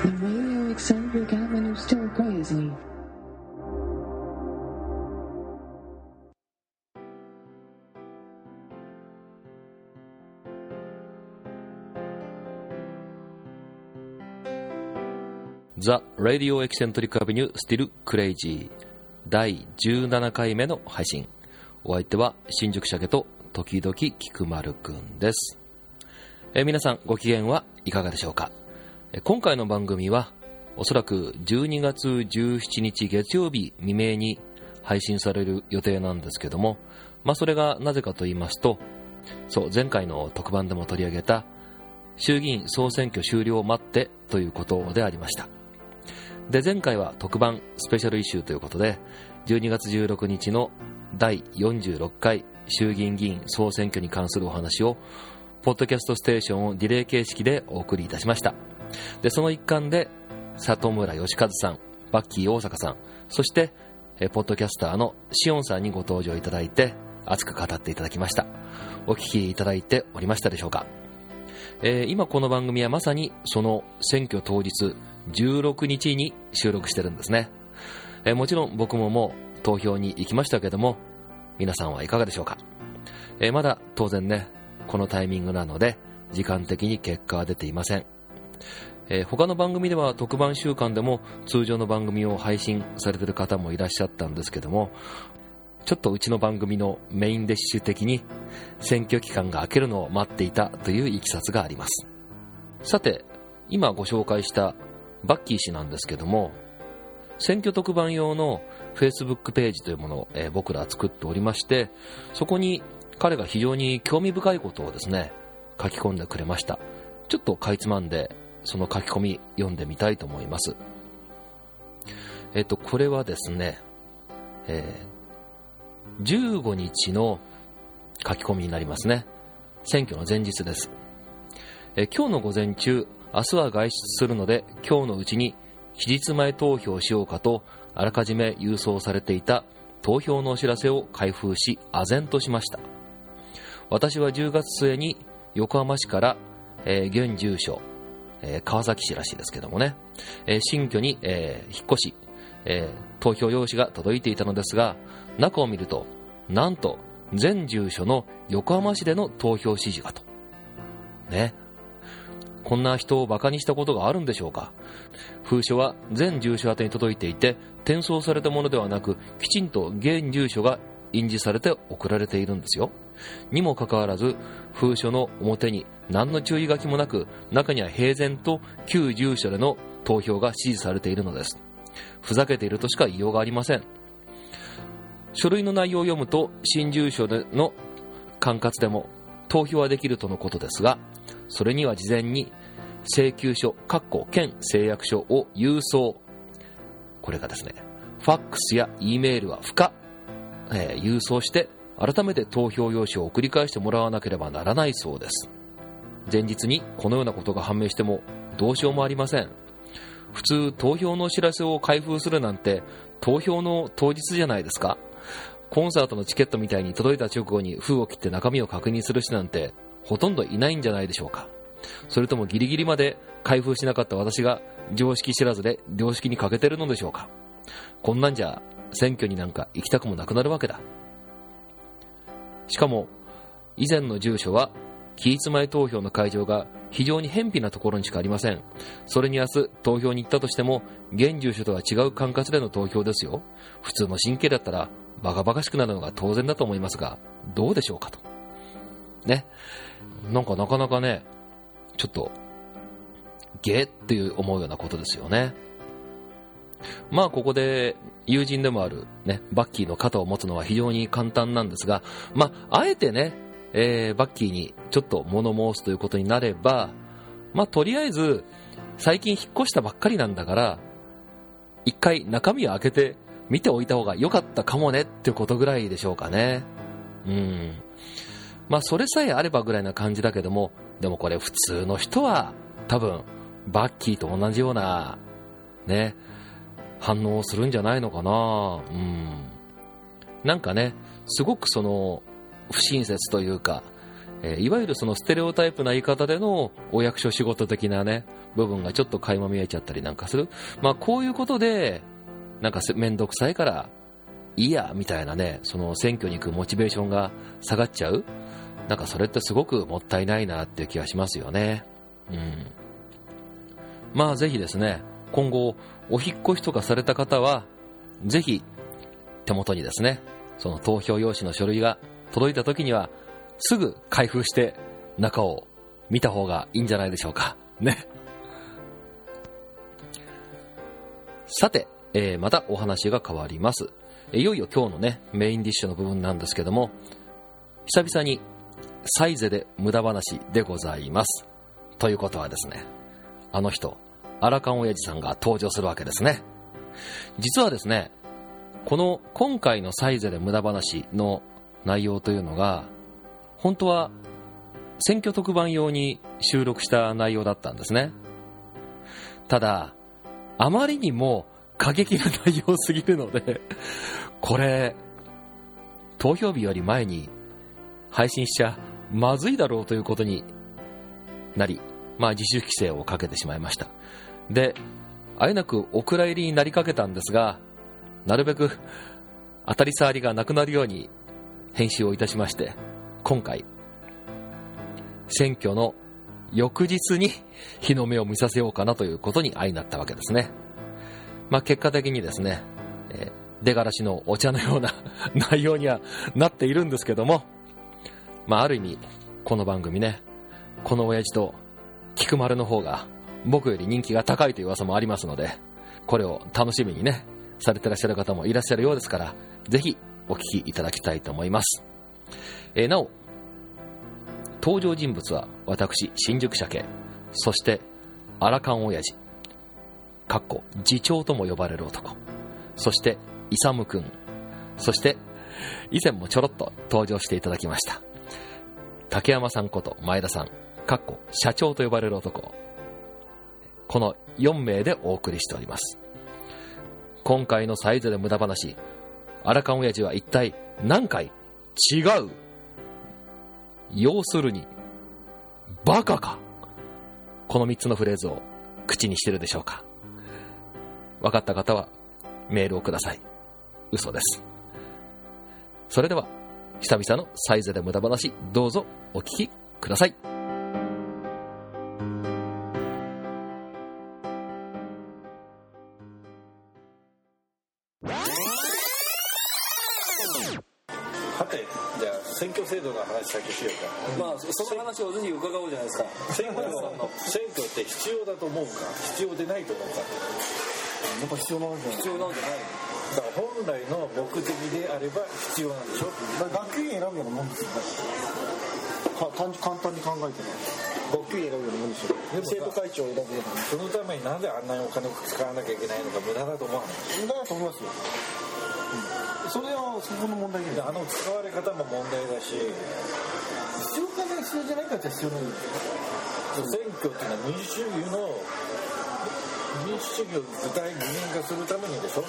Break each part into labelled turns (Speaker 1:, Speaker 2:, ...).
Speaker 1: The radio eccentric avenue still crazy.
Speaker 2: The Radio Eccentric Avenue Still Crazy 第17回目の配信お相手は新宿鮭と時々菊丸くんですえ皆さんご機嫌はいかがでしょうか今回の番組はおそらく12月17日月曜日未明に配信される予定なんですけどもまあそれがなぜかと言いますとそう前回の特番でも取り上げた衆議院総選挙終了を待ってということでありました。で前回は特番スペシャルイシューということで12月16日の第46回衆議院議員総選挙に関するお話をポッドキャストステーションをディレイ形式でお送りいたしました。でその一環で里村義和さんバッキー大阪さんそしてえポッドキャスターのシオンさんにご登場いただいて熱く語っていただきました。お聞きいただいておりましたでしょうか。えー今この番組はまさにその選挙当日16日に収録してるんですね、えーもちろん僕ももう投票に行きましたけども皆さんはいかがでしょうか、えーまだ当然ねこのタイミングなので時間的に結果は出ていません。えー他の番組では特番週間でも通常の番組を配信されてる方もいらっしゃったんですけどもちょっとうちの番組のメインディッシュ的に選挙期間が明けるのを待っていたといういきさつがあります。さて今ご紹介したバッキー氏なんですけども選挙特番用の Facebook ページというものを、えー僕ら作っておりましてそこに彼が非常に興味深いことをですね書き込んでくれました。ちょっとかいつまんでその書き込み読んでみたいと思います。えっとこれはですね、えー15日の書き込みになりますね。選挙の前日です。えー今日の午前中明日は外出するので今日のうちに期日前投票しようかとあらかじめ郵送されていた投票のお知らせを開封し唖然としました。私は10月末に横浜市から、えー現住所、えー川崎市らしいですけどもね、えー新居に、えー引っ越し、え投票用紙が届いていたのですが中を見るとなんと全住所の横浜市での投票指示がと。ね。こんな人をバカにしたことがあるんでしょうか。封書は全住所宛に届いていて転送されたものではなくきちんと現住所が印字されて送られているんですよ。にもかかわらず封書の表に何の注意書きもなく中には平然と旧住所での投票が指示されているのです。ふざけているとしか言いようがありません。書類の内容を読むと新住所での管轄でも投票はできるとのことですがそれには事前に請求書括弧県誓約書を郵送。これがですねファックスや E メールは不可、えー郵送して改めて投票用紙を送り返してもらわなければならないそうです。前日にこのようなことが判明してもどうしようもありません。普通投票の知らせを開封するなんて投票の当日じゃないですか。コンサートのチケットみたいに届いた直後に封を切って中身を確認する人なんてほとんどいないんじゃないでしょうか。それともギリギリまで開封しなかった私が常識知らずで良識に欠けてるのでしょうか。こんなんじゃ選挙になんか行きたくもなくなるわけだ。しかも以前の住所は期日前投票の会場が非常に偏僻なところにしかありません。それに明日投票に行ったとしても現住所とは違う管轄での投票ですよ。普通の神経だったらバカバカしくなるのが当然だと思いますがどうでしょうかと。ね。なんかなかなかねちょっとゲーっていう思うようなことですよね。まあここで友人でもあるねバッキーの肩を持つのは非常に簡単なんですがまああえてねえーバッキーにちょっと物申すということになれば、まあ、とりあえず、最近引っ越したばっかりなんだから、一回中身を開けて見ておいた方が良かったかもねっていうことぐらいでしょうかね。うん。まあ、それさえあればぐらいな感じだけども、でもこれ普通の人は多分、バッキーと同じような、ね、反応するんじゃないのかなうん。なんかね、すごくその、不親切というか、えーいわゆるそのステレオタイプな言い方でのお役所仕事的なね、部分がちょっと垣間見えちゃったりなんかする。まあこういうことで、なんかめんどくさいから、いいや、みたいなね、その選挙に行くモチベーションが下がっちゃう。なんかそれってすごくもったいないなっていう気がしますよね。うん。まあぜひですね、今後、お引っ越しとかされた方は、ぜひ、手元にですね、その投票用紙の書類が届いた時には、すぐ開封して中を見た方がいいんじゃないでしょうか。ね。さて、えーまたお話が変わります。いよいよ今日のね、メインディッシュの部分なんですけども、久々にサイゼで無駄話でございます。ということはですね、あの人、アラカン親父さんが登場するわけですね。実はですね、この今回のサイゼで無駄話の内容というのが、本当は選挙特番用に収録した内容だったんですね。ただ、あまりにも過激な内容すぎるので、これ、投票日より前に配信しちゃまずいだろうということになり、まあ自主規制をかけてしまいました。で、あえなくお蔵入りになりかけたんですが、なるべく当たり障りがなくなるように編集をいたしまして、今回、選挙の翌日に日の目を見させようかなということに相なったわけですね。まあ結果的にですね、え出がらしのお茶のような 内容にはなっているんですけども、まあある意味、この番組ね、この親父と菊丸の方が僕より人気が高いという噂もありますので、これを楽しみにね、されてらっしゃる方もいらっしゃるようですから、ぜひお聞きいただきたいと思います。えーなお、登場人物は私、新宿鮭、そして、アラカン親父、かっこ、次長とも呼ばれる男、そして、イサムくん、そして、以前もちょろっと登場していただきました。竹山さんこと前田さん、かっこ、社長と呼ばれる男、この4名でお送りしております。今回のサイズで無駄話、アラカン親父は一体何回違う？要するに、バカか？この3つのフレーズを口にしてるでしょうか？分かった方はメールをください。嘘です。それでは、久々のサイズで無駄話、どうぞお聞きください。
Speaker 3: 制度の話先しようか。
Speaker 2: まあ、その話をぜひ伺おうじゃないですか。
Speaker 3: 選挙選挙って必要だと思うか、必要でないと思うか。
Speaker 4: やっぱ必要なんじゃない
Speaker 2: 必要なんじゃない
Speaker 3: だから本来の目的であれば必要なんでしょ？
Speaker 4: 学級委員選ぶようなもんですよか単純簡単に考えてね学級委員選ぶようなもんですよ
Speaker 3: でもさ
Speaker 4: 生徒会長を選ぶような
Speaker 3: そのためになんであんなにお金を使わなきゃいけないのか無駄だと思わない？
Speaker 4: 問題だと思いますよ、うん、それはそこの問題で
Speaker 3: であの使われ方も問題だし、
Speaker 4: 必要かね必要じゃないかって必要なんです
Speaker 3: 選挙っていうのは民主主義の民主主義を具体具現化するためにでしょ。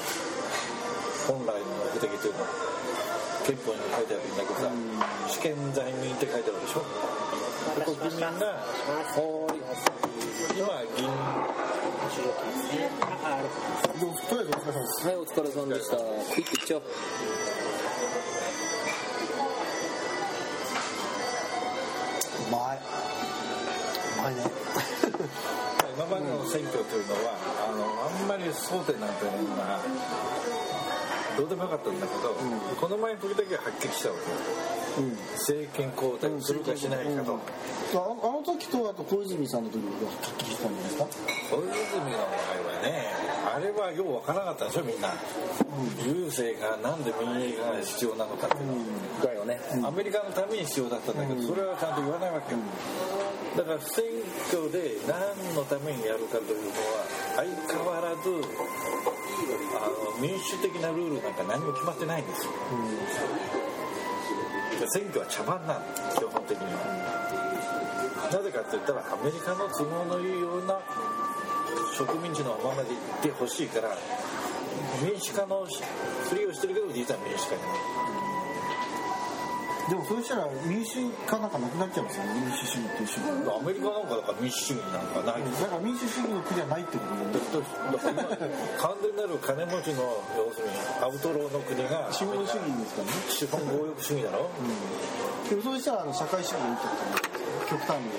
Speaker 3: 本来の目的というのは。憲法にも書いてあるんだけどさ。主権在民って書いてあるでしょ。で国民が今議員
Speaker 2: はい、お疲れさんでした。クイッといっちゃおう。
Speaker 4: うまいうまいね
Speaker 3: 今までの選挙というのはあのあんまり争点なんていうのはどうでもよかったんだけど、この前の時だけははっきりしたわけ。よ
Speaker 4: うん。
Speaker 3: 政権交代するかしないかと、
Speaker 4: うん。ああの時とあと小泉さんの時がはっきりしたんじゃないですか？
Speaker 3: 小泉の場合はねあれはようわからなかったでしょみんな、郵政がなんで民営化が必要なのかっていうの、
Speaker 2: だよね。
Speaker 3: アメリカのために必要だったんだけど、それはちゃんと言わないわけよ、だから選挙で何のためにやるかというのは相変わらずあの民主的なルールなんか何も決まってないんですよ、選挙は茶番なの基本的には。なぜかって言ったらアメリカの都合のいいような植民地のままでいってほしいから民主化のふりをしてるけど実は民主化じゃない。
Speaker 4: でもそうしたら民主化なんかなくなっちゃうんですよね。民主主義っていう主義
Speaker 3: アメリカなんかだから民主主義なんかない。
Speaker 4: だから民主主義の国じゃないってこと。
Speaker 3: だから完全なる金持ちの要するにアウトローの国が
Speaker 4: 資本主義ですからね。
Speaker 3: 資本強欲主義だろ。
Speaker 4: でもそうしたらあの社会主義がいいってこと極端に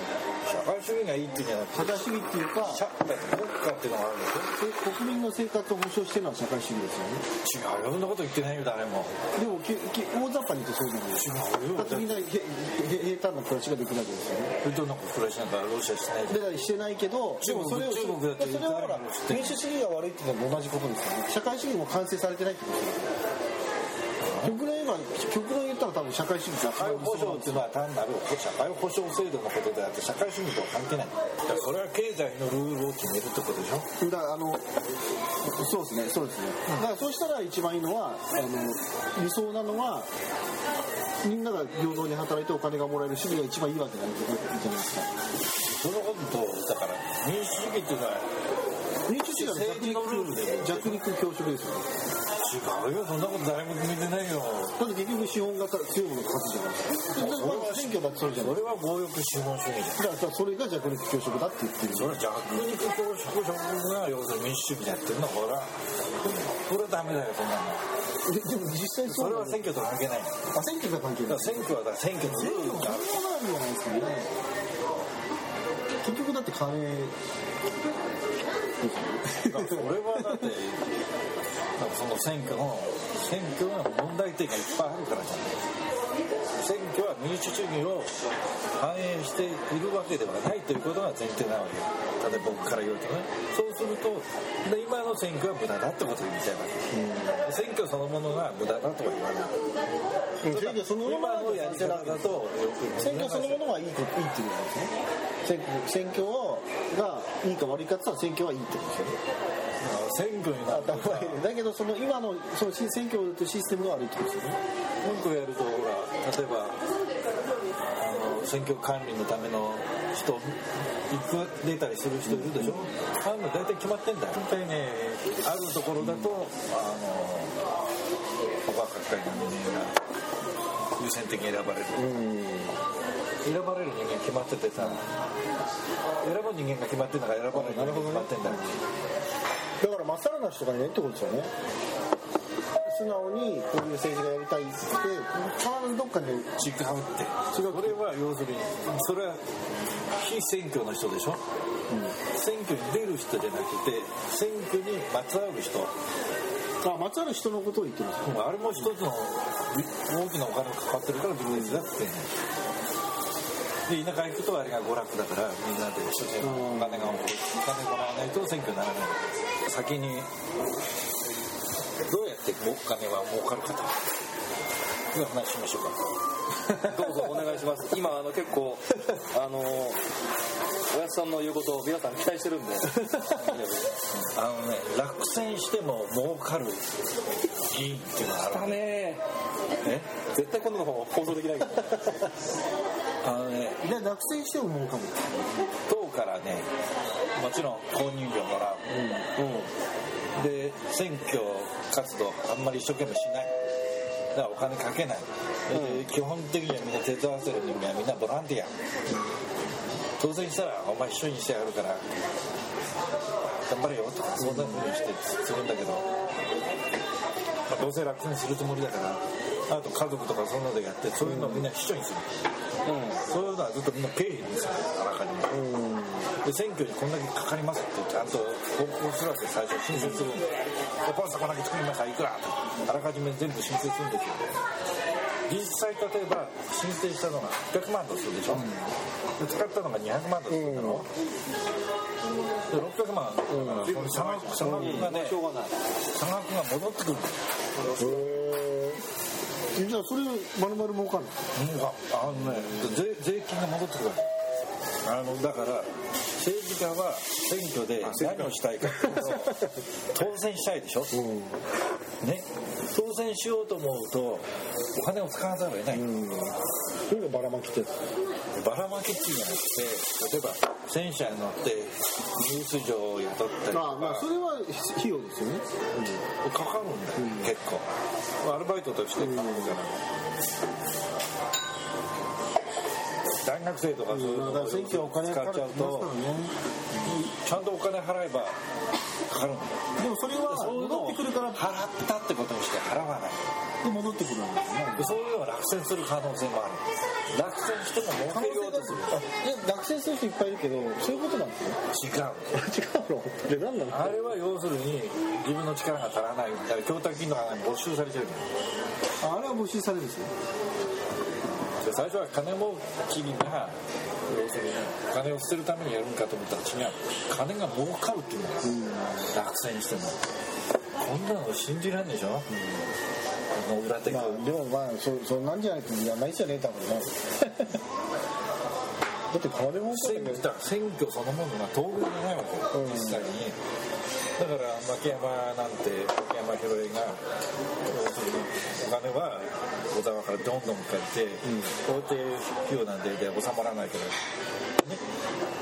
Speaker 3: 社会主義がいいっていうんじゃなくて
Speaker 4: 社会主義っていうか
Speaker 3: 社だって国家っていうのがあるんですよ
Speaker 4: 国民の生活を保障してるのは社会主義ですよね。
Speaker 3: 違うよ。そんなこと言ってないよ誰も。
Speaker 4: でもきき大雑把に言ってそうじゃない
Speaker 3: 違うよ。
Speaker 4: だってみんなへへ平坦な暮らしができるわけですよね。
Speaker 3: それとなんか暮らしなんかロシアしてないじゃん
Speaker 4: だからしてないけどでもそれを
Speaker 3: 中国だって
Speaker 4: それはほら民主主義が悪いっていうのは同じことですよね。社会主義も完成されてないってことですよ極論言えば極論言ったら多分社会主義
Speaker 3: 社会保障っていうのは単なる社会保障制度のことであって社会主義とは関係ないだそれは経済のルールを決めるってことでしょ？
Speaker 4: だからあのそうですねそうですねだからそうしたら一番いいのはあの理想なのはみんなが平等に働いてお金がもらえる主義が一番いいわけじゃないですか
Speaker 3: そのこととだから民主主義っていうのは
Speaker 4: 民主主義は弱肉強食ですよね
Speaker 3: 違うよ。そんなこと誰も決めてないよ。
Speaker 4: だって結局資本が強いものが勝つじゃないですか。それは選挙だってそうじゃない。
Speaker 3: それは強欲資本主義。じゃん
Speaker 4: だからそれが弱肉強食だって言ってる
Speaker 3: それは弱肉強食が要するに民主主義でやってるのほらこれはダメだよそんなの。
Speaker 4: えでも実際
Speaker 3: それは選挙と関係ない。
Speaker 4: あ選挙が関係ない。
Speaker 3: 選挙はだ選挙のルールがある
Speaker 4: じゃないですかね。結局だって金
Speaker 3: それはだってその選挙の選挙の問題点がいっぱいあるからじゃない選挙は民主主義を反映しているわけではないということが前提なわけよ例えば僕から言うとねそうするとで今の選挙は無駄だってことを言っちゃいます選挙そのものが無駄だとは言わない
Speaker 4: 選挙そのもの
Speaker 3: 今のやり方だと
Speaker 4: 選挙そのものはいいいいっていうことですね。選挙選挙がいいか悪いかって言ったら選挙はいいってことですよね。
Speaker 3: 選挙になるとさ
Speaker 4: だけどその今のその選挙というシステムが悪いってことですよね。
Speaker 3: 文句やるとほら例えばあの選挙管理のための人いく出たりする人いるでしょ、ああいうの大体決まってんだよ。大体ねあるところだとあの他各界の人間が優先的に選ばれる、選ばれる人間決まっててさ選ぶ人間が決まってんだから選ばれる人間が決まってんだよ
Speaker 4: だからまっさらな人がいないってことですよね。素直にこういう政治がやりたいって言って必ずどっかで
Speaker 3: 違うって。それは要するにそれは非選挙の人でしょ、選挙に出る人じゃなくて選挙にまつわる人。
Speaker 4: あまつわる人のことを言ってるんです。よ
Speaker 3: あれも一つの大きなお金がかかってるからビジネスだってで田舎行くとあれが娯楽だからみんなで一生懸命お金がお金もらわないと選挙にならない先に。どうやってお金は儲かるかという話しましょうか。
Speaker 2: どうぞお願いします。今あの結構あのおやつさんの言うことを皆さん期待してるんで。
Speaker 3: あのね落選しても儲かる議員っていうのがある。
Speaker 2: だね
Speaker 3: え？
Speaker 2: 絶対今度の方放送できないけど
Speaker 3: あのね
Speaker 4: で落選してももうかも
Speaker 3: 党からねもちろん購入料もらう、で選挙活動あんまり一生懸命しない。だからお金かけない、で基本的にはみんな手伝わせる人間はみんなボランティア、当選したらお前一緒にしてやるから頑張れよとかそんなふうにしてするんだけど、まあどうせ楽にするつもりだからあと家族とかそんなのでやってそういうのをみんな秘書にする、そういうのはずっとみんな経費にするあらかじめ、で選挙にこんだけかかりますってちゃんと報告するわけ最初申請する。んででポストこんだけ作りましたいくらあらかじめ全部申請するんですよ。実際例えば申請したのが800万とするでしょ、で使ったのが200万とするだろ、で600万、差額差額がね差額が戻ってくる
Speaker 4: じゃあそれ丸々儲かる
Speaker 3: うん。ああのね税税金が戻ってくるあのだから政治家は選挙で何をしたいかっていうと 当選したいでしょ、ね。当選しようと思うとお金を使わざるを得ない、
Speaker 4: それがばらまきって
Speaker 3: ばらまきっていうんじゃなくて例えば戦車に乗ってニュース上を雇ったりと
Speaker 4: ああまあそれは費用ですよね、
Speaker 3: かかるんだよ、結構。アルバイトとして頼むから、大学生とかそういうのを使っちゃうとちゃんとお金払えばかかるんだよ。
Speaker 4: でもそれは戻ってくるから。
Speaker 3: 払ったってことにして払わない
Speaker 4: で戻ってくるんですね
Speaker 3: でそういうのは落選する可能性もある。落選しても儲けようとする。
Speaker 4: で落選する人いっぱいいるけどそういうことなんですね
Speaker 3: 違う。
Speaker 4: 違うの？で何なの？
Speaker 3: あれは要するに自分の力が足らないだから供託金のが没収されちゃう。の
Speaker 4: あれは募集されるんですよ。
Speaker 3: で最初は金儲きが要するに金を捨てるためにやるんかと思ったら違う金が儲かるっていうのが落選しても。こんなの信じらんでしょ、この裏手が、
Speaker 4: まあでもまあそそんなんじゃないとやんないですよね多分ね。だって金儲か
Speaker 3: 選挙選挙そのものが当分じゃないわけよ、
Speaker 4: うん。
Speaker 3: 実際に。だから牧山なんて牧山博恵がお金は小沢からどんどん借りて、法定費用なんでで収まらないからね。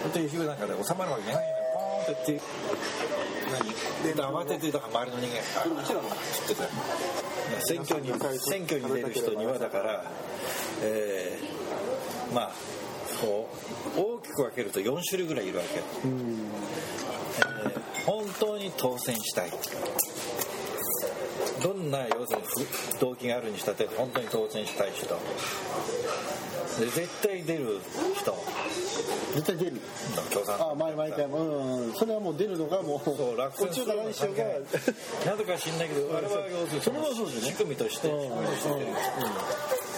Speaker 3: 法定費用なんかで収まるわけないのよてって。何？で慌ててだから周りの人間が「ああ」ってた選挙に選挙に出る人にはだからえーまあこう大きく分けると4種類ぐらいいるわけ、えー本当に当選したい。どんな要するにふ動機があるにしたって本当に当選したい人。で絶対出る人。
Speaker 4: 絶対出る。
Speaker 3: 共産党
Speaker 4: あ毎毎回。うん。うん。それはもう出るのがもう
Speaker 3: そう落
Speaker 4: こっちが
Speaker 3: 選するの
Speaker 4: 何しようが。
Speaker 3: なぜか知んないけどあれは
Speaker 4: それはそうですよね。
Speaker 3: 仕組みとして。仕組みとして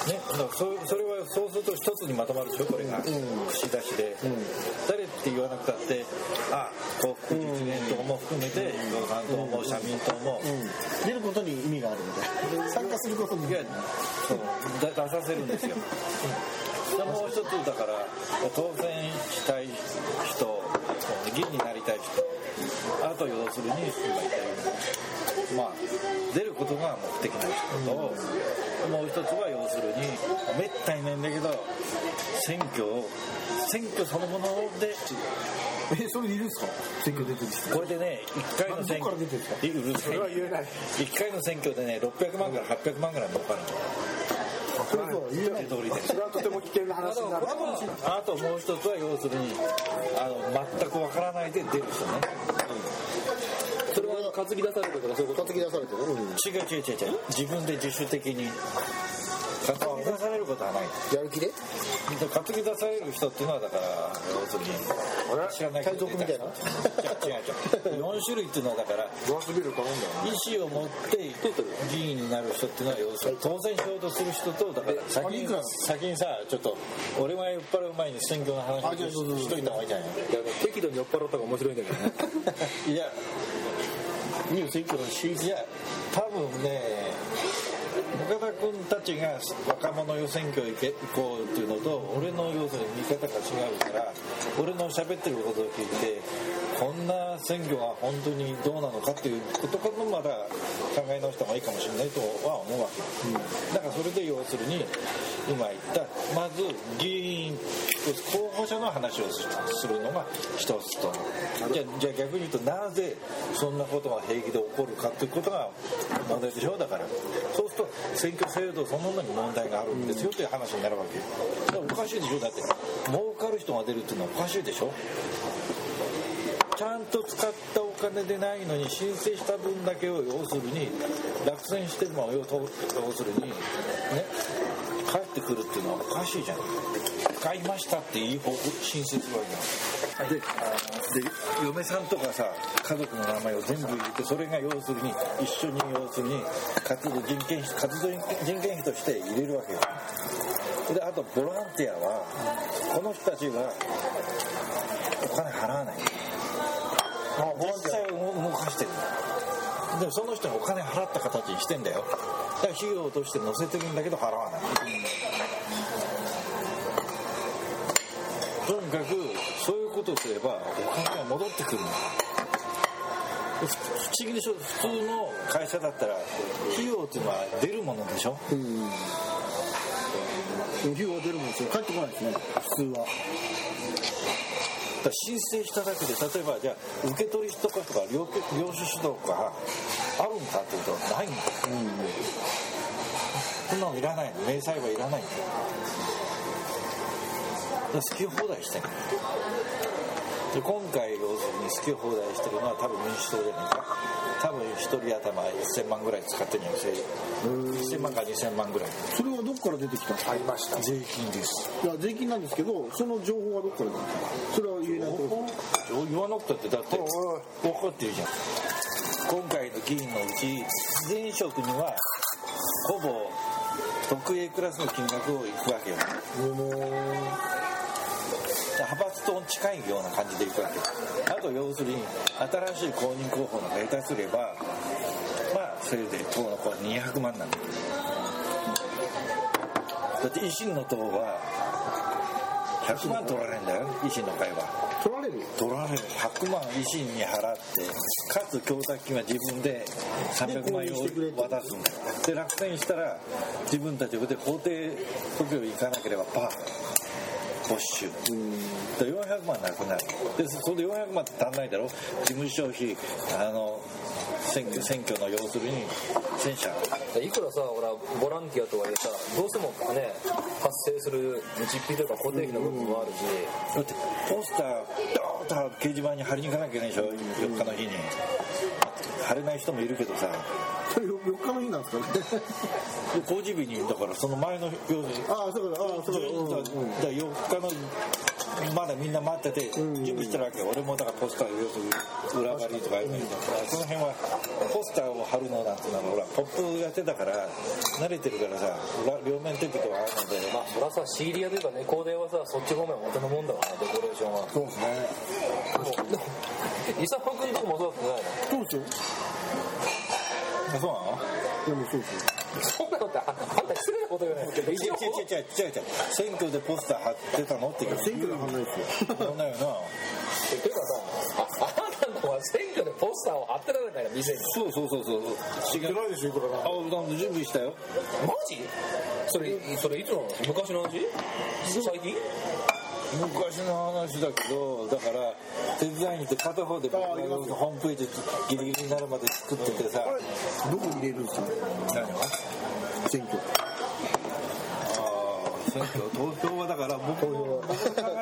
Speaker 3: ね、だからそそれはそうすると一つにまとまるでしょこれが、串出しで、誰って言わなくたってあ幸福実現党も含めて共産党も社民党も、
Speaker 4: うん。出ることに意味があるみたいな。参加することに
Speaker 3: いやそう。だ出させるんですよ、でもう一つだから当選したい人議員になりたい人あと要するに今言ったようにまあ出ることが目的な人と、もう一つは要するにめったにないんだけど選挙を選挙そのもので
Speaker 4: えそれいるんですか？選挙出てる人。
Speaker 3: これでね1回の選
Speaker 4: どこから出てるんですか？
Speaker 3: いるうるさい
Speaker 4: それは言えない。
Speaker 3: 1回の選挙でね600万から800万ぐらい儲かるの
Speaker 4: それは言えない
Speaker 3: 手通りで
Speaker 4: それはとても危険な話になる。
Speaker 3: あともう一つは要するにあの全くわからないで出る人ね。
Speaker 5: それは担ぎ出されるとかそういうこと？
Speaker 4: 担ぎ出されてる、うん、
Speaker 3: 違う違う違う違う。自分で自主的に担ぎ出されることはない。
Speaker 4: やる気で？
Speaker 3: で担ぎ出される人っていうのはだから要するに知らないけど
Speaker 4: みたいな？
Speaker 3: 違う違う違う。4種類っていうのはだから意思を持って議員になる人っていうのは要するに当選しようとする人とだから先に先にさちょっと俺が酔っ払う前に選挙の話しといた方がいいんじゃない
Speaker 5: 適度に酔っ払った方が面白いんだけどね。
Speaker 3: いや
Speaker 4: い
Speaker 3: や多分ね岡田君たちが若者予選挙行け行こうっていうのと俺の要するに見方が違うから俺の喋ってることを聞いてこんな選挙が本当にどうなのかっていうことかもまだ考え直した方がいいかもしれないとは思うわけ、だからそれで要するに今言ったまず議員候補者の話をすするのが一つと。じゃあじゃあ逆に言うとなぜそんなことが平気で起こるかっていうことが問題でしょだから。そうすると選挙制度そのものに問題があるんですよという話になるわけよ。だからおかしいでしょ。だって儲かる人が出るっていうのはおかしいでしょちゃんと使ったお金でないのに申請した分だけを要するに落選しても要要するにね返ってくるっていうのはおかしいじゃん。使いましたっていい報告申請するわけよでで嫁さんとかさ家族の名前を全部入れてそれが要するに一緒に要するに活動人件費活動人件費として入れるわけよ。であとボランティアはこの人たちはお金払わない。実際動かしてる。でもその人にお金払った形にしてんだよ。だから費用として載せてるんだけど払わない。とにかくそういうことをすればお金が戻ってくるの。ふ不思議でしょ？普通の会社だったら費用っていうのは出るものでしょ？
Speaker 4: うん。費用は出るもんですよ。帰ってこないですね。普通は。
Speaker 3: ら申請しただけで例えばじゃあ受け取りとかとか領領収書とかあるんかっていうとないんだ。よ、そんなのいらない明細はいらないんだら好き放題してるで今回要するに好き放題してるのは多分民主党じゃないか。多分一人頭1000万ぐらい使ってるんや1000万か2000万ぐらい。
Speaker 4: それはどっから出てきたんですか？
Speaker 6: ありました。
Speaker 3: 税金です。
Speaker 4: いや税金なんですけどその情報はどっから出てきたそれは言えないと
Speaker 3: 言わなくたってだって分かってるじゃん。今回の議員のうち前職にはほぼ特 A クラスの金額をいくわけよ。派閥と近いような感じでいくわけあと要するに新しい公認候補のが下手すればまあそれで党の子は200万なんだだって維新の党は100万取られるんだよ維新の会は
Speaker 4: 取られる
Speaker 3: 取られる100万維新に払ってかつ供託金は自分で300万円を渡すんだよで落選したら自分たちで法定補給行かなければパー没収で400万なくなる。でそれで400万って足んないだろ？事務所費あの選挙選挙の要するに戦車
Speaker 5: いくらさほらボランティアとはいえさどうしてもね発生する実費というか固定費の部分もあるし、
Speaker 3: だってポスタードーンと掲示板に貼りに行かなきゃいけないでしょ？4日の日に。貼れない人もいるけどさ
Speaker 4: 4日の日なんですかね？
Speaker 3: で公示日にだからその前の要するに
Speaker 4: ああそうかああそうかう
Speaker 3: だから4日のまだみんな待ってて準備してるわけよ。俺もだからポスター要するに裏張りとかああいうの。にだからその辺はポスターを貼るのなんていうのはほらポップやってたから慣れてるからさ裏両面テープとかあるので
Speaker 5: まあそりゃさシーリアというかね。コーデはさそっち方面は元のもんだからなデコレーションは。
Speaker 4: そうですね。
Speaker 5: 伊沢君とこもそうだったんじゃないの？
Speaker 4: そうですよ
Speaker 3: あそうなの？
Speaker 4: いやもうそう。ですよ
Speaker 5: そんなのってああんた失礼なこと言わないけど
Speaker 3: 違う違う違う違う違う選挙でポスター貼ってたのって言う。
Speaker 4: 選挙で貼んないですよ
Speaker 3: そんなよな
Speaker 5: ていうかさああなたのは選挙でポスターを貼ってられないから店に。
Speaker 3: そうそうそうそう。違う
Speaker 4: ないでしょいくら
Speaker 3: あなんか準備したよ？
Speaker 5: マジ？それそれいつの？話昔の話？最近？
Speaker 3: 昔の話だけどだから手伝いに行って片方でホームページギリギリになるまで作っててさ。
Speaker 4: どこに入れるんですか？
Speaker 3: 何が？
Speaker 4: 選挙。
Speaker 3: ああ選挙。投票はだから僕の考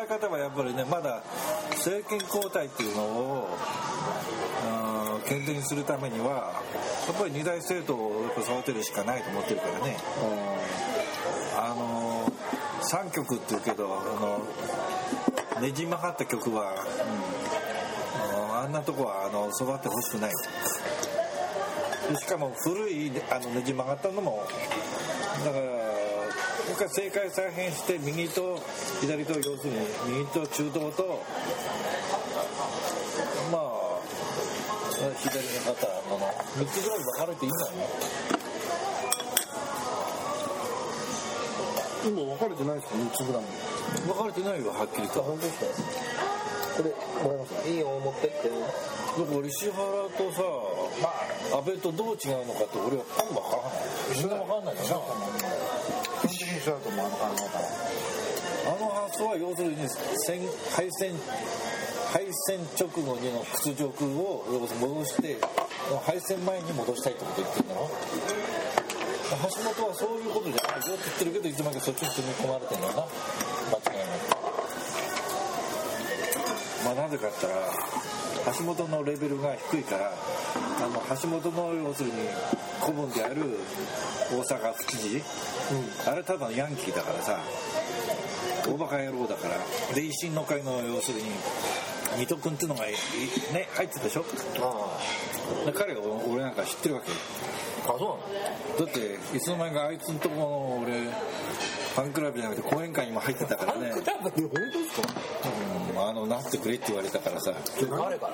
Speaker 3: え方はやっぱりねまだ政権交代っていうのをうん健全にするためにはやっぱり二大政党をやっぱ育てるしかないと思ってるからね。あの3曲っていうけどあのねじ曲がった曲は、あのあんなとこはあの育ってほしくない。しかも古いあのねじ曲がったのもだからもう一回正解再編して右と左と要するに右と中道とまあ左の方の3つぐらい分かれていいんだよね。
Speaker 4: 今分かれてないですか3つぐらい
Speaker 3: 分かれてないよはっきりと。
Speaker 5: 本当ですか。これもらいますか？いいよ持ってって。
Speaker 3: だから石原とさ、安倍とどう違うのかって俺はパン分からない。一緒に分かんないよな
Speaker 4: 基本的に一緒だと思うあの考え方
Speaker 3: あの発想は要するに戦敗戦敗戦直後にの屈辱を戻して敗戦前に戻したいってこと言ってるんだろ？橋本はそういうことじゃないよって言ってるけどいつまでかそっちに組み込まれてるんだよな間違いなくまあなぜかって言ったら橋本のレベルが低いからあの橋本の要するに顧問である大阪府知事、あれただのヤンキーだからさ大バカ野郎だからで維新の会の要するに水戸君っていうのがいね入ってたでしょ。
Speaker 5: あ
Speaker 3: で彼を俺なんか知ってるわけ？よ
Speaker 5: ああそう
Speaker 3: だっていつの間にかあいつのとこの俺ファンクラブじゃなくて講演会にも入ってたからね、
Speaker 4: え本当ですか？
Speaker 3: うん、あのなってくれって言われたからさ。
Speaker 5: 誰か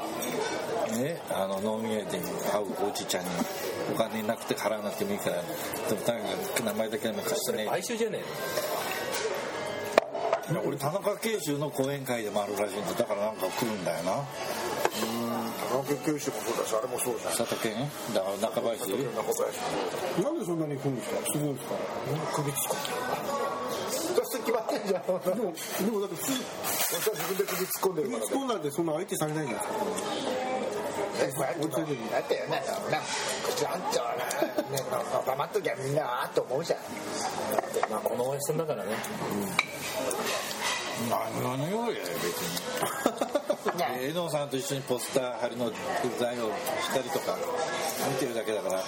Speaker 5: ら？
Speaker 3: ねあの飲み屋で会うおじちゃんにお金なくて払わなくてもいいから。でもとにかく名前だけでも貸してね。
Speaker 5: 買収じゃね
Speaker 3: いや俺田中慶州の講演会でもあるらしいんだだからなんか来るんだよな
Speaker 6: あの結局してもそうだしあれもそうじゃん。
Speaker 3: 佐竹？県だから中林？
Speaker 6: 中林
Speaker 4: なんでそんなに行くんですか？すごいんですか。
Speaker 6: 首つく
Speaker 7: そして決まってんじゃん
Speaker 4: でもでもだって普通
Speaker 7: そしたら自分で首突っ込んでるから
Speaker 4: 突っ込んだってそんな相手されないんじゃないですか。
Speaker 7: えこうやってだってねな口あんちゃうねね黙っときゃみんなあーって思うじゃん
Speaker 2: まあこのおやさんだからね
Speaker 3: 何の用や別に江野さんと一緒にポスター貼りのデザインをしたりとか見てるだけだから。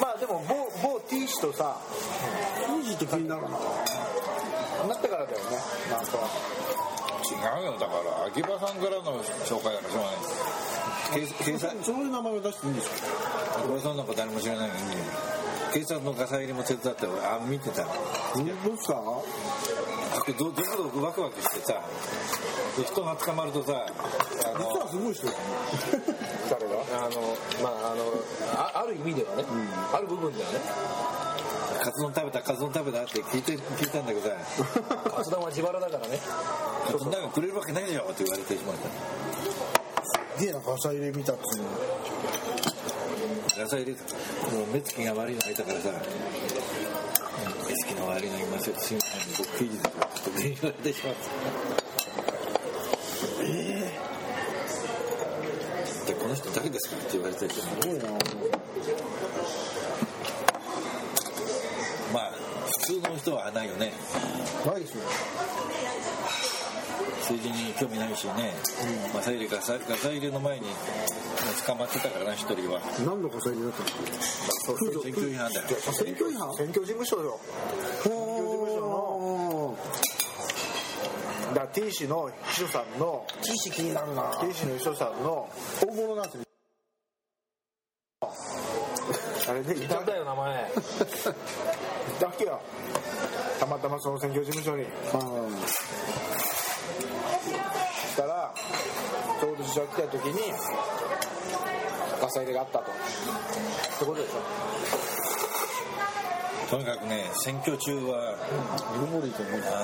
Speaker 7: まあでも某某 T 氏とさ
Speaker 4: イージーって気になるな。
Speaker 7: なってからだよねなんか。
Speaker 3: 違うよ。だから秋葉さんからの紹介だからしょうがない。警警察。
Speaker 4: そういう名前を出していいんですか？
Speaker 3: 秋葉さんなんか誰も知らないのに。警察のガサ入れも手伝って俺あ見てた。の
Speaker 4: どうした？
Speaker 3: どどこどこワクワクしてさで人が捕まるとさあ
Speaker 4: 実は
Speaker 3: の
Speaker 4: すごい人だ
Speaker 7: 誰が
Speaker 2: あのまああのあある意味ではね、ある部分ではね。
Speaker 3: カツ丼食べたカツ丼食べたって聞いて聞いたんだけどさ。
Speaker 2: カツ丼は自腹だからね。
Speaker 3: そんなのくれるわけないじゃんって言われてしまった
Speaker 4: すげえなガサ入れ見たっていうの。
Speaker 3: 野菜入れもう目つきが悪いのがいたからさ目つきの悪いのいますよすいません僕刑事だからちょっと言われてしまったええでこの人誰ですかって言われて
Speaker 4: すごいな
Speaker 3: まあ普通の人はないよね。
Speaker 4: ないですよ。
Speaker 3: 政治に興味ないしね、まあ、サイレガサガサ入れの前に捕まってたからな一人は。
Speaker 4: 何のガサ入れだったんですか
Speaker 3: 選挙違反だよ。
Speaker 4: 選挙違反？
Speaker 7: 選挙事務所よ。
Speaker 4: 選挙事務所
Speaker 7: だから T 氏の秘書さんの。
Speaker 4: T 氏気になるな。
Speaker 7: T 氏の秘書さんの。
Speaker 4: 大物なんですね
Speaker 7: あれでいた
Speaker 2: なんだよ名前。
Speaker 7: だけよたまたまその選挙事務所に。
Speaker 4: あ
Speaker 7: 来たらうど自社来た時にガサ入れがあったと。ってことでしょ。
Speaker 3: とにかくね選挙中は
Speaker 4: う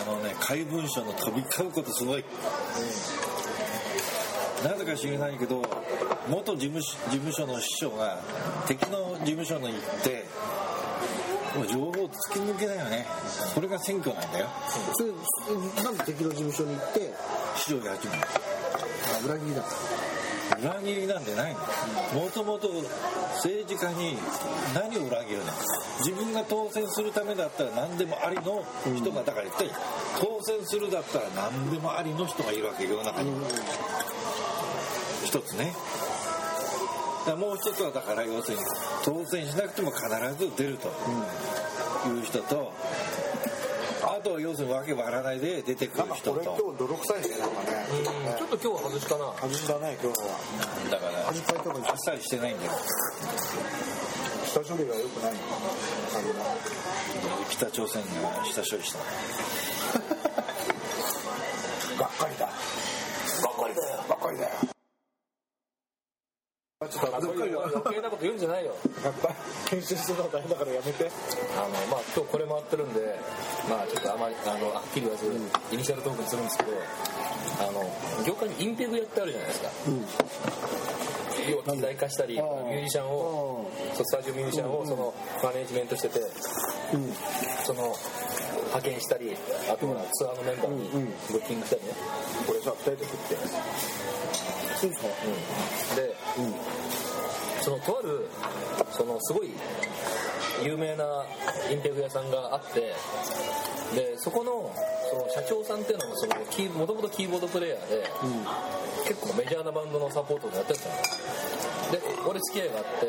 Speaker 3: あのね怪文書の飛び交うことすごい、なぜか知らないけど元事務所事務所の秘書が敵の事務所に行ってもう情報を突き抜けだよね。それが選挙なんだよ。
Speaker 4: それなんで敵の事務所に行って
Speaker 3: 秘書が始める
Speaker 4: あ裏切りだ。
Speaker 3: 裏切りなんてないもともと政治家に何を裏切るの自分が当選するためだったら何でもありの人がだから言ったよ当選するだったら何でもありの人がいるわけ世の中に。一つね。だもう一つはだから要するに当選しなくても必ず出るという人ととは要するにわけわからないで出てく
Speaker 7: なんか
Speaker 3: る人と
Speaker 7: これ今日泥臭いねなんかね。
Speaker 2: ちょっと今日は外しかな。
Speaker 7: 外しだね今日のは
Speaker 3: だからあっさりしてないんだよ。
Speaker 7: 下処理が良くない。
Speaker 3: 北朝鮮が下処理した
Speaker 7: がっかりだがっかりだよがっかりだよちょっと
Speaker 2: 余計なこと言うんじゃないよ。
Speaker 7: やっぱ編集するの大変だからやめて。
Speaker 2: あのまあ今日これ回ってるんでまあちょっとあまりあのはっきり言わずイニシャルトークにするんですけどあの業界にインペグやってあるじゃないですか、要は機材化したりミュージシャンをスタジオミュージシャンをそのマネジメントしてて、その派遣したりあとはツアーのメンバーにブッキングしたりね、
Speaker 7: これさ2人で食って
Speaker 4: そうですか？
Speaker 2: で、そのとあるそのすごい有名なインペグ屋さんがあってでそこのその社長さんっていうのももともとキーボードプレイヤーで、結構メジャーなバンドのサポートをやってたの。ですで俺付き合いがあって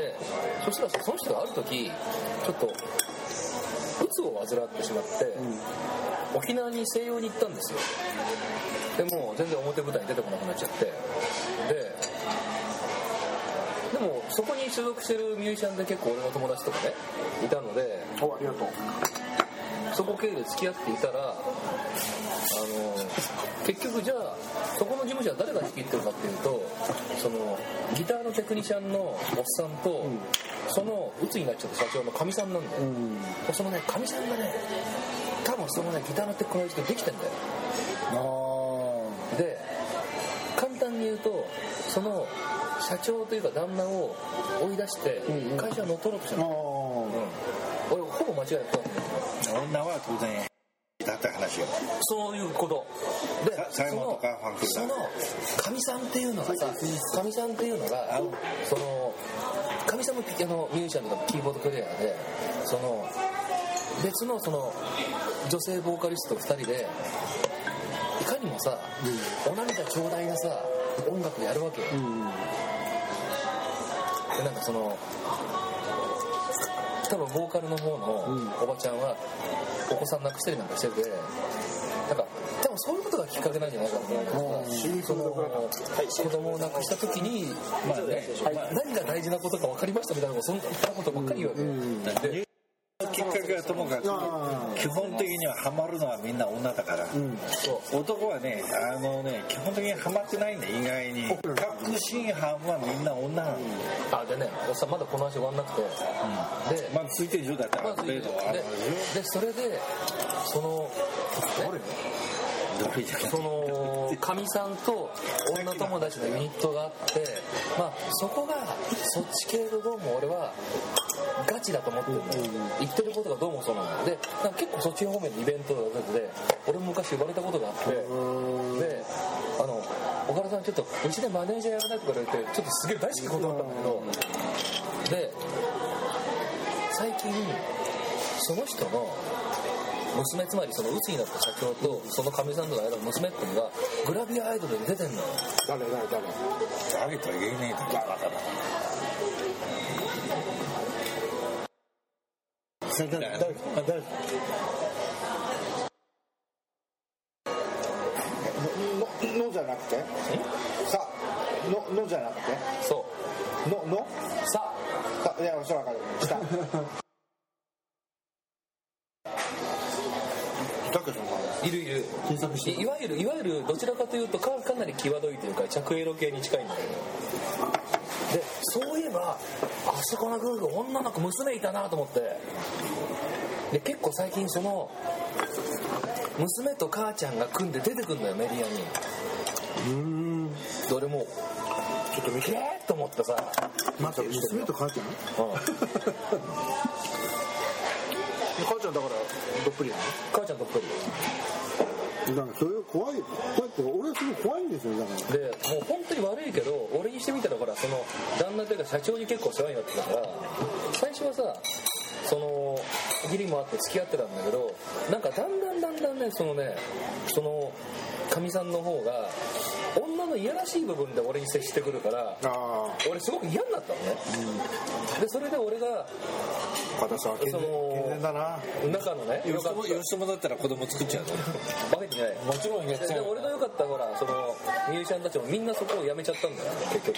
Speaker 2: でそしたらその人がある時ちょっとうつを患ってしまって、沖縄に静養に行ったんですよ。でもう全然表舞台に出てこなくなっちゃって。ででもそこに所属してるミュージシャンで結構俺の友達とかねいたので
Speaker 7: おありがとう。
Speaker 2: そこ経由で付き合っていたらあの結局じゃあそこの事務所は誰が仕切ってるかっていうとそのギターのテクニシャンのおっさんと、その鬱になっちゃった社長のかみさんなんだよ、そのねかみさんがね多分そのねギターのテクノロジーができてんだよ。
Speaker 4: あ
Speaker 2: で簡単に言うとその社長というか旦那を追い出して会社を乗っ取ろうとしたの、うん。俺ほぼ間違いなく
Speaker 3: 女は当然だって話よ。
Speaker 2: そういうこと。で
Speaker 3: さサイモンとかファンクルだ
Speaker 2: そのかみさんっていうのがさかみさんっていうのがそのかみさんもピあのミュージシャンとかキーボードプレイヤーでその別のその女性ボーカリスト2人でいかにもさ、お涙ちょうだいなさ音楽やるわけよ、でなんかその多分ボーカルの方のおばちゃんはお子さん亡くしたりなんかしててなんか多分そういうことがきっかけなんじゃないかと思うんですけど子供を亡くした時に、まあね何が大事なことか分かりましたみたいなそんなことばっかり言うわけ、で
Speaker 3: きっかけはともかく基本的にはハマるのはみんな女だから、男はねあのね基本的にハマってないんだ意外に。確信犯はみんな女なの、
Speaker 2: あでねおっさんまだこの話終わんなくて、で
Speaker 3: まあついてる状態だったら
Speaker 2: ま
Speaker 3: ある。
Speaker 2: でそれでその
Speaker 3: どれ？じゃ
Speaker 2: そのかみさんと女友達のユニットがあってまあそこがそっち系のどうも俺はガチだと思ってるんだよ言ってることがどうもそうなんだよ。で結構そっち方面にイベントが出てて俺も昔言われたことがあってであの岡田さんちょっとうちでマネージャーやらないとか言われてちょっとすげえ大好きことだったんだけどで最近その人の娘つまりその鬱になった社長とそのかみさんとの間の娘っていうのがグラビアアイドルに出てんのよ。
Speaker 7: 誰誰誰？
Speaker 3: あげとは言えねえだけバカだ
Speaker 4: 誰誰誰？誰？
Speaker 7: ののじゃなくて？さののじゃなくて？
Speaker 2: そう。
Speaker 7: のの？
Speaker 2: さ。
Speaker 7: さいやそれわかる。した。だ けど
Speaker 2: いるいるいいわゆるいわゆるどちらかというとかかなり際どいというか着エロ系に近いんだけどでそういえばあそこのグーグ女の子娘いたなと思ってで結構最近その娘と母ちゃんが組んで出てくんのよメディアにで俺もちょっと見てと思ってさ
Speaker 4: 待って娘と母ちゃん
Speaker 2: うん
Speaker 7: 母ちゃんだからどっぷりなの？
Speaker 2: 母ちゃんとっぷり。
Speaker 4: だからそれが怖いだって俺はすごい怖いんですよだから。
Speaker 2: でもう本当に悪いけど俺にしてみたらほらその旦那というか社長に結構世話になってたから最初はさその義理もあって付き合ってたんだけどなんかだんだんだんだんねそのねそのかみさんの方が女のいやらしい部分で俺に接してくるから
Speaker 7: あ
Speaker 2: 俺すごく嫌になったのね、でそれで俺が
Speaker 7: あ片さん健全だな。
Speaker 2: 仲のね
Speaker 3: 吉友だったら子供作っちゃうの？
Speaker 2: バカにない。
Speaker 3: もちろんやっちゃう。
Speaker 2: で俺の良かったほらそのミュージシャンたちもみんなそこを辞めちゃったんだよ。結局。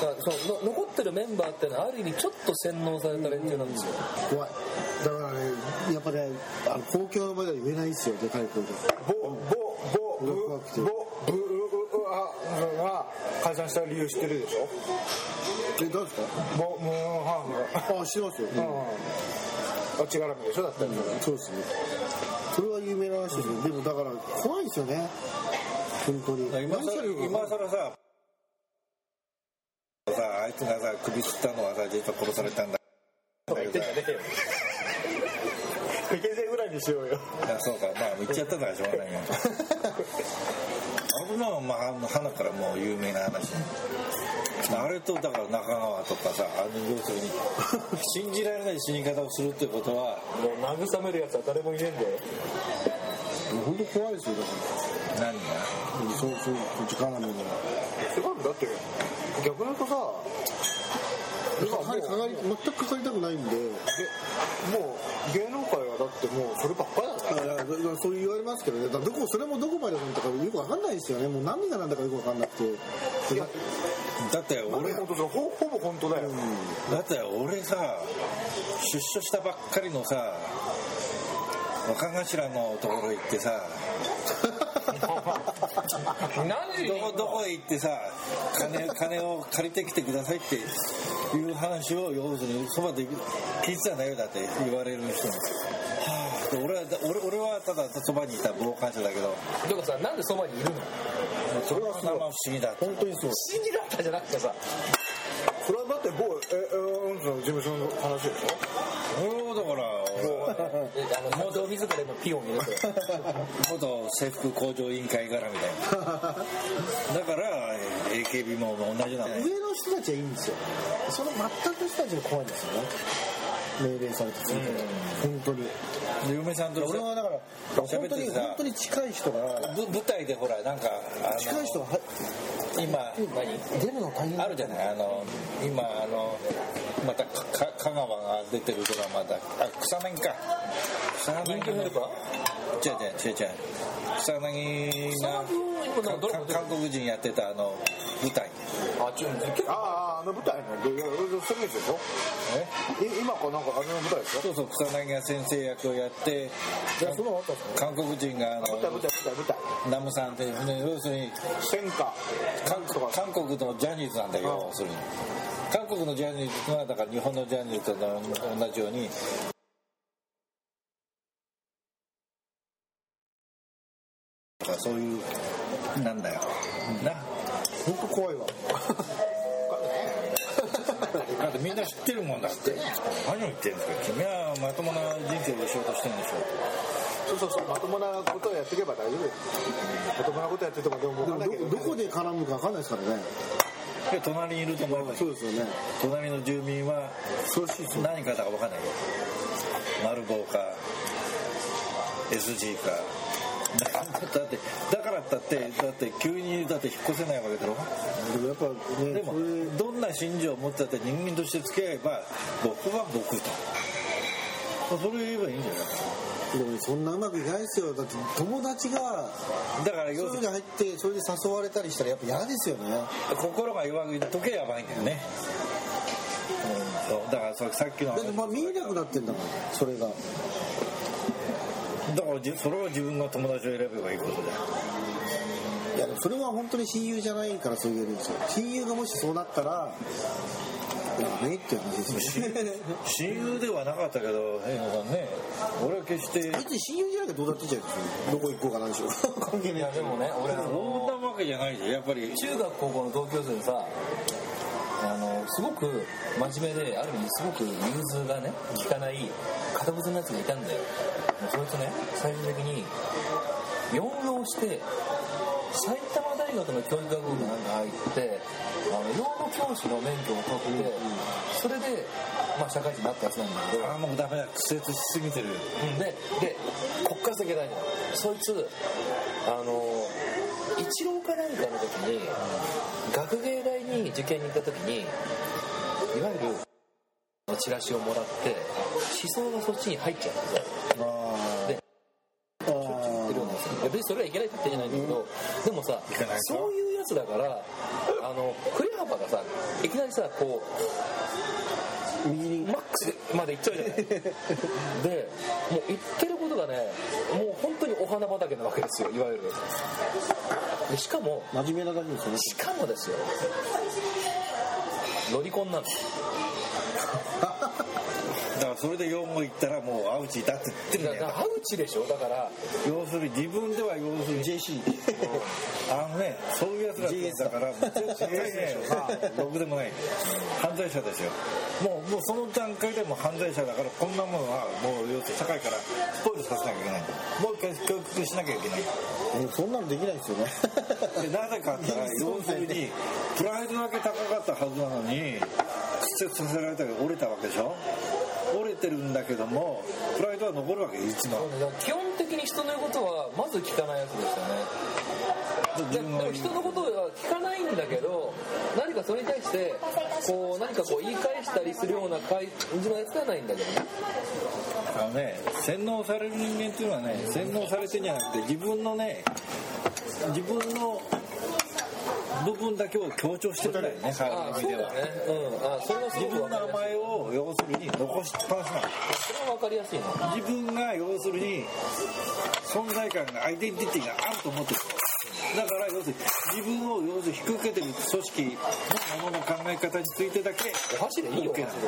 Speaker 2: だからそのの残ってるメンバーってのはある意味ちょっと洗脳された連中なんですよ。
Speaker 4: 怖い。だからねやっぱねあの公共の場では言えないですよでかい声で。
Speaker 7: ボボボブボブが解散した理由知ってるでしょ？
Speaker 4: え誰ですか？
Speaker 7: ボムーンハーフが。
Speaker 4: あ知ってますよ、
Speaker 7: うん。あっち絡みでしょだったら
Speaker 4: そうですね。それは有名な話ですよ、でもだから怖いですよね。本当に。
Speaker 3: 今さ今さらささあいつがさ首吊ったのはさ実は殺されたんだ。
Speaker 2: 言ってんじゃね
Speaker 7: いにしようよ
Speaker 3: いやそうか。まあ言っちゃったからしょうがないよあれのはまああの花からもう有名な話あれとだから中川とかさあの要するに信じられない死に方をするってことは
Speaker 2: もう慰めるやつは誰もいねえんだよ。
Speaker 4: 本当怖いですよだか
Speaker 3: 何が？
Speaker 4: らそうそうこっち絡みに
Speaker 7: 違うんだって逆に言うとさ今もう
Speaker 4: はいかかり全くかかりたくないんで。
Speaker 7: げもう芸能界はだってもうそればっかりだから。
Speaker 4: からそう言われますけどね。だからどこそれもどこまで本当かよくわかんないですよね。もう何が何だかよくわかんなくて。だ
Speaker 3: だって俺
Speaker 7: 俺本当ほほぼ本当だよ、
Speaker 3: だって俺さ出所したばっかりのさ若頭のところ行ってさ
Speaker 2: 何
Speaker 3: どこどこへ行ってさ金金を借りてきてくださいっていう話を要するにそばで聞いてたんだよだって言われる人に。はあで俺は俺俺はただそばにいた傍観者だけど。
Speaker 2: てかさなんでそばにいるの？
Speaker 3: それは不思議だ
Speaker 4: 本当にそう。
Speaker 2: 信じられたじゃなくてさ
Speaker 4: それはだって某ええうんの事務所の話でし
Speaker 3: そうだから
Speaker 2: えあの元自ら今ピオン入れて
Speaker 3: 元制服工場委員会からみたいなだから AKB も同じなの
Speaker 4: ょ上の人たちはいいんですよ。その全く人たちが怖いんですよね命令されてついて本当に。
Speaker 3: で嫁さんと
Speaker 4: 俺はだから本
Speaker 3: 喋ってさ。
Speaker 4: 当に本当に近い人が
Speaker 3: ぶ舞台でほらなんか
Speaker 4: 近い人がは
Speaker 3: 今
Speaker 4: 出るの大変。
Speaker 3: あるじゃない？あの今あのまたかか香川が出てるドラマだ。あ草薙か。草薙
Speaker 2: 人気ヘルパー
Speaker 3: 違う違う違う違う。草薙が韓国人やってたあの舞台。
Speaker 2: あ
Speaker 4: あああの舞台ね。でいやそれでしょ
Speaker 3: え？
Speaker 4: い今かなんかあの舞台ですよ
Speaker 3: そうそう草薙が先生役をやって韓国人があのナムさんって、ね、要するに
Speaker 4: 戦火。
Speaker 3: 韓韓国のジャニーズなんだよ要するに。韓国のジャニーズはだから日本のジャニーズと同じようにそういうなんだよ。な。
Speaker 4: 本当怖いわ
Speaker 3: だってみんな知ってるもんだって。何を言ってるんですか君はまともな人生でしようとしてるんでしょ
Speaker 4: そうそうそうまともなことをやっていけば大丈夫。ですまともなことやっててもでも分かんないけどどこで絡むか分かんないですからね。
Speaker 3: で隣にいると思えば
Speaker 4: そうですよね。
Speaker 3: 隣の住民は何かだか分かんないよ丸棒か SG かだってだからだってだって急にだって引っ越せないわけだろ？
Speaker 4: でもやっぱね
Speaker 3: でもどんな心情を持ってたって人間として付き合えば僕は僕と。それを言えばいいんじゃない？
Speaker 4: でもねそんなうまくいかないですよ。だって友達が
Speaker 3: だから要するに
Speaker 4: 入ってそれで誘われたりしたらやっぱ嫌ですよね。
Speaker 3: 心が弱い時はやばいんだよね、うん、そう。だからそれさっきの
Speaker 4: だってまあ見えなくなってんだもんそれが
Speaker 3: だからじそれは自分の友達を選べばいいことだよ。
Speaker 4: いやそれは本当に親友じゃないからそう言えるんですよ。親友がもしそうなったらいやねっていう話ですよね。
Speaker 3: 親友ではなかったけど平野さんね俺は決して
Speaker 4: 別に親友じゃなきゃどうだっていいじゃないですかどこ行こうかなんでしょう関係
Speaker 2: い
Speaker 4: ない
Speaker 2: やでもね俺あ
Speaker 3: そ
Speaker 2: の
Speaker 3: んなわけじゃないじゃん。やっぱり
Speaker 2: 中学高校の同級生でさあのすごく真面目である意味すごく融通がね効かない堅物のやつがいたんだよ。そいつね最終的に4浪して埼玉大学の教育学部なんか入ってあの養護教師の免許を取ってそれで、まあ、社会人になったやつなんだけど。
Speaker 3: ああもうダメだ。苦節しすぎてる。
Speaker 2: うん。ででこっから先が大事なの。そいつあの一浪かなんかの時に学芸大に受験に行った時にいわゆるチラシをもらって思想がそっちに入っちゃう言ってるんですよ。いや別にそれはいけないって言ってんじゃないんだけど、でもさそういうやつだからあの振れ幅がさいきなりさこう
Speaker 4: 右に。
Speaker 2: マックスまで行っちゃうじゃない。でもう言ってることがねもう本当にお花畑なわけですよいわゆる。でしかも
Speaker 4: 真面目なだけですよね。
Speaker 2: しかもですよロリコンなの
Speaker 3: だからそれで用語言ったらもうアウチだって言ってるんだよ
Speaker 2: だからアウチでしょ？だから。
Speaker 3: 要するに自分では要するに JC あのねそういうやつらだから絶対ねろくでもない。犯罪者ですよ。もうもうその段階でもう犯罪者だからこんなものはもう要するに社会からスポイルさせなきゃいけない。もう一回教育しなきゃいけない。
Speaker 4: えそんなのできないですよね。
Speaker 3: でなぜかって言ったら要するにプライドだけ高かったはずなのに屈折させられたけど折れたわけでしょ？折れてるんだけどもプライドは残るわけいつも。
Speaker 2: 基本的に人の言うことはまず聞かないやつですよね。でも人のことは聞かないんだけど何かそれに対してこう何かこう言い返したりするような感じのやつではないんだけどね。
Speaker 3: あのね洗脳される人間っていうのはね洗脳されてんじゃなくて自分のね自分の部分だけを強調してるんだよね。彼
Speaker 2: あ
Speaker 3: の意味では
Speaker 2: ねうん。あそれはす
Speaker 3: 自分の名前を要するに残しっぱなしなの。
Speaker 2: それは分かりやすいな
Speaker 3: 自分が要するに存在感がアイデンティティがあると思ってるだから要するに自分を要するに引き受けてる組織のものの考え方についてだけ
Speaker 2: お箸でいいよお
Speaker 3: OK
Speaker 2: 箸
Speaker 3: な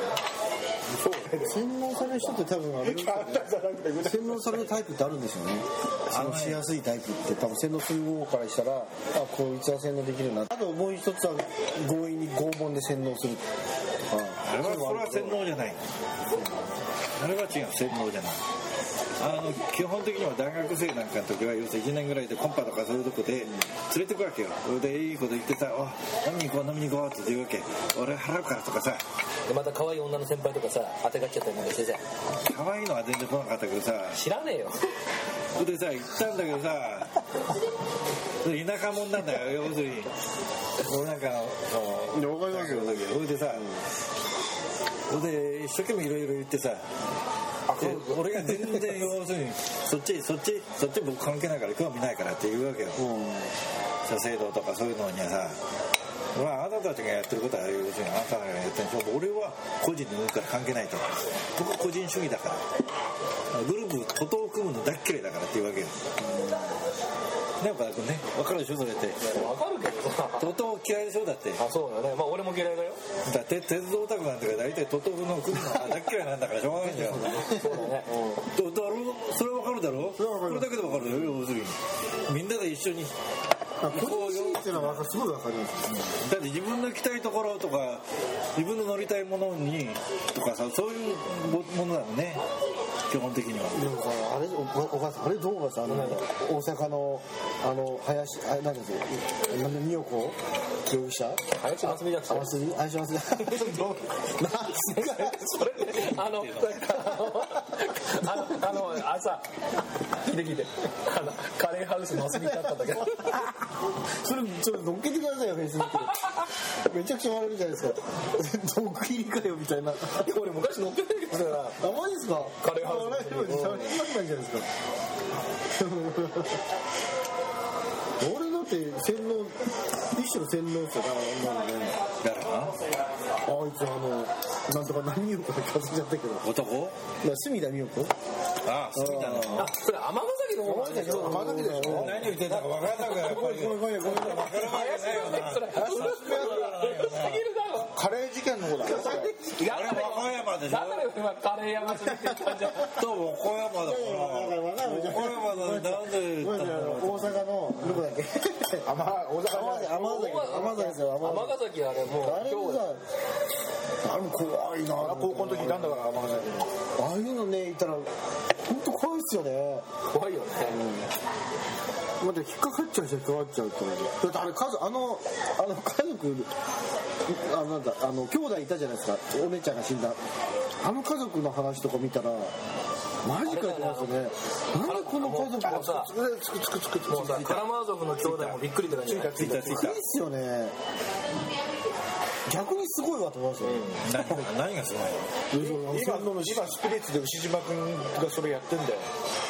Speaker 2: で
Speaker 3: の
Speaker 4: 洗脳される人って多分あれですよね洗脳されるタイプってあるんですよね洗脳しやすいタイプって多分洗脳する方からしたらあこいつは洗脳できるなあともう一つは強引に拷問で洗脳する
Speaker 3: あれはそれは洗脳じゃないあれは違う洗脳じゃないあの基本的には大学生なんかの時は要するに1年ぐらいでコンパとかそういうとこで連れてくわけよ。それでいいこと言ってさ「お飲みに行こう飲みに行こう」って言うわけ。俺払うからとかさ。
Speaker 5: でまた可愛い女の先輩とかさ当てがっちゃったりなんかしてさ。
Speaker 3: 可愛いのは全然来なかったけどさ。
Speaker 5: 知らねえよ。
Speaker 3: それでさ行ったんだけどさ。田舎者なんだよ。要するに。俺なんかの
Speaker 4: いやわかりますよ
Speaker 3: それでさそれで一生懸命いろいろ言ってさ。で俺が全然要するにそっちそっちそっち僕関係ないから興味ないからって言うわけよ。社制度とかそういうのにはさ。まあ、あなたたちがやってることは要するにあなたがやってるんでしょ。俺は個人に向くから関係ないと。僕は個人主義だから。グループ徒党を組むの大っ嫌いだからっていうわけよ。ね岡田君ね分かるでしょそれって。
Speaker 5: わかるけどさ。
Speaker 3: 徒党嫌いでしょだって。
Speaker 5: あそうだね。まあ俺も嫌いだよ。
Speaker 3: だって鉄道オタクなんて大体徒党の組むのが大っ嫌いなんだからしょうがないんだよ
Speaker 5: そうだね。
Speaker 3: どだろそれは分かるだろ？
Speaker 4: それ
Speaker 3: だけで分かるよ要するに。みんなで一緒に
Speaker 4: 個人主義っていうのはすごいわかります
Speaker 3: だって自分の行きたいところとか自分の乗りたいものにとかさそういうものなのね。基本的には。
Speaker 4: でもさあれおお母さんあれどう思います？あの大阪のあの林あ何ですよなんで美代子容疑者？
Speaker 5: 林真澄じゃなくて。
Speaker 4: あますみ林真澄。
Speaker 5: それあのあのあの朝聞いて聞いて。あのカレーハウスの遊びだったんだけど。
Speaker 4: それちょっと乗っけてくださいよフェイスブックでめちゃくちゃ笑うじゃないですか。毒入りかよみたいな。
Speaker 5: 俺昔乗ってないけどだから
Speaker 4: あマジですか？
Speaker 5: カレーハウス
Speaker 4: 笑えるように喋りたいじゃないですか 俺だって洗脳一種の洗脳っすよだなのね。
Speaker 3: だか
Speaker 4: あいつあのなんとか何をこれ数えちゃったけど。
Speaker 3: 男？
Speaker 4: な隅田美代子。
Speaker 3: ああ好きだな
Speaker 5: あそれ尼崎の方なんだけど
Speaker 4: 尼崎でしょ
Speaker 3: 何言ってたか分からなくやっぱり
Speaker 4: ごめんごめんごめんごめん
Speaker 3: 分からない
Speaker 4: カレー事件の方だ
Speaker 3: あれ和歌山でしょ
Speaker 5: だから今カレー屋がするって言ったんじゃん
Speaker 3: と和歌山だから和歌山だなんで
Speaker 4: どこだっけ
Speaker 6: あまあ大
Speaker 4: 崎尼崎ですよ尼崎
Speaker 5: 尼崎あれもう
Speaker 4: あれもさあれも怖いな
Speaker 6: 高校の時いたんだから尼崎に
Speaker 4: ああいうのねいたら本当怖いっすよね。
Speaker 5: 怖いよね。
Speaker 4: また引っかかっちゃう引っかかっちゃうってだってあれ家族あのあの家族あのなんだあの兄弟いたじゃないですか。お姉ちゃんが死んだ。あの家族の話とか見たらマジかってねなんでこの家族が
Speaker 5: さ
Speaker 4: つくつくつくつく
Speaker 5: もうさカラマーゾフの兄弟もびっくりって感じ
Speaker 3: ついたついたついた。
Speaker 4: びっすよね。逆にすごいわと思いますよ、
Speaker 3: 何何がすごいの？
Speaker 6: 今今スピリッツで牛島君がそれやってんだよ。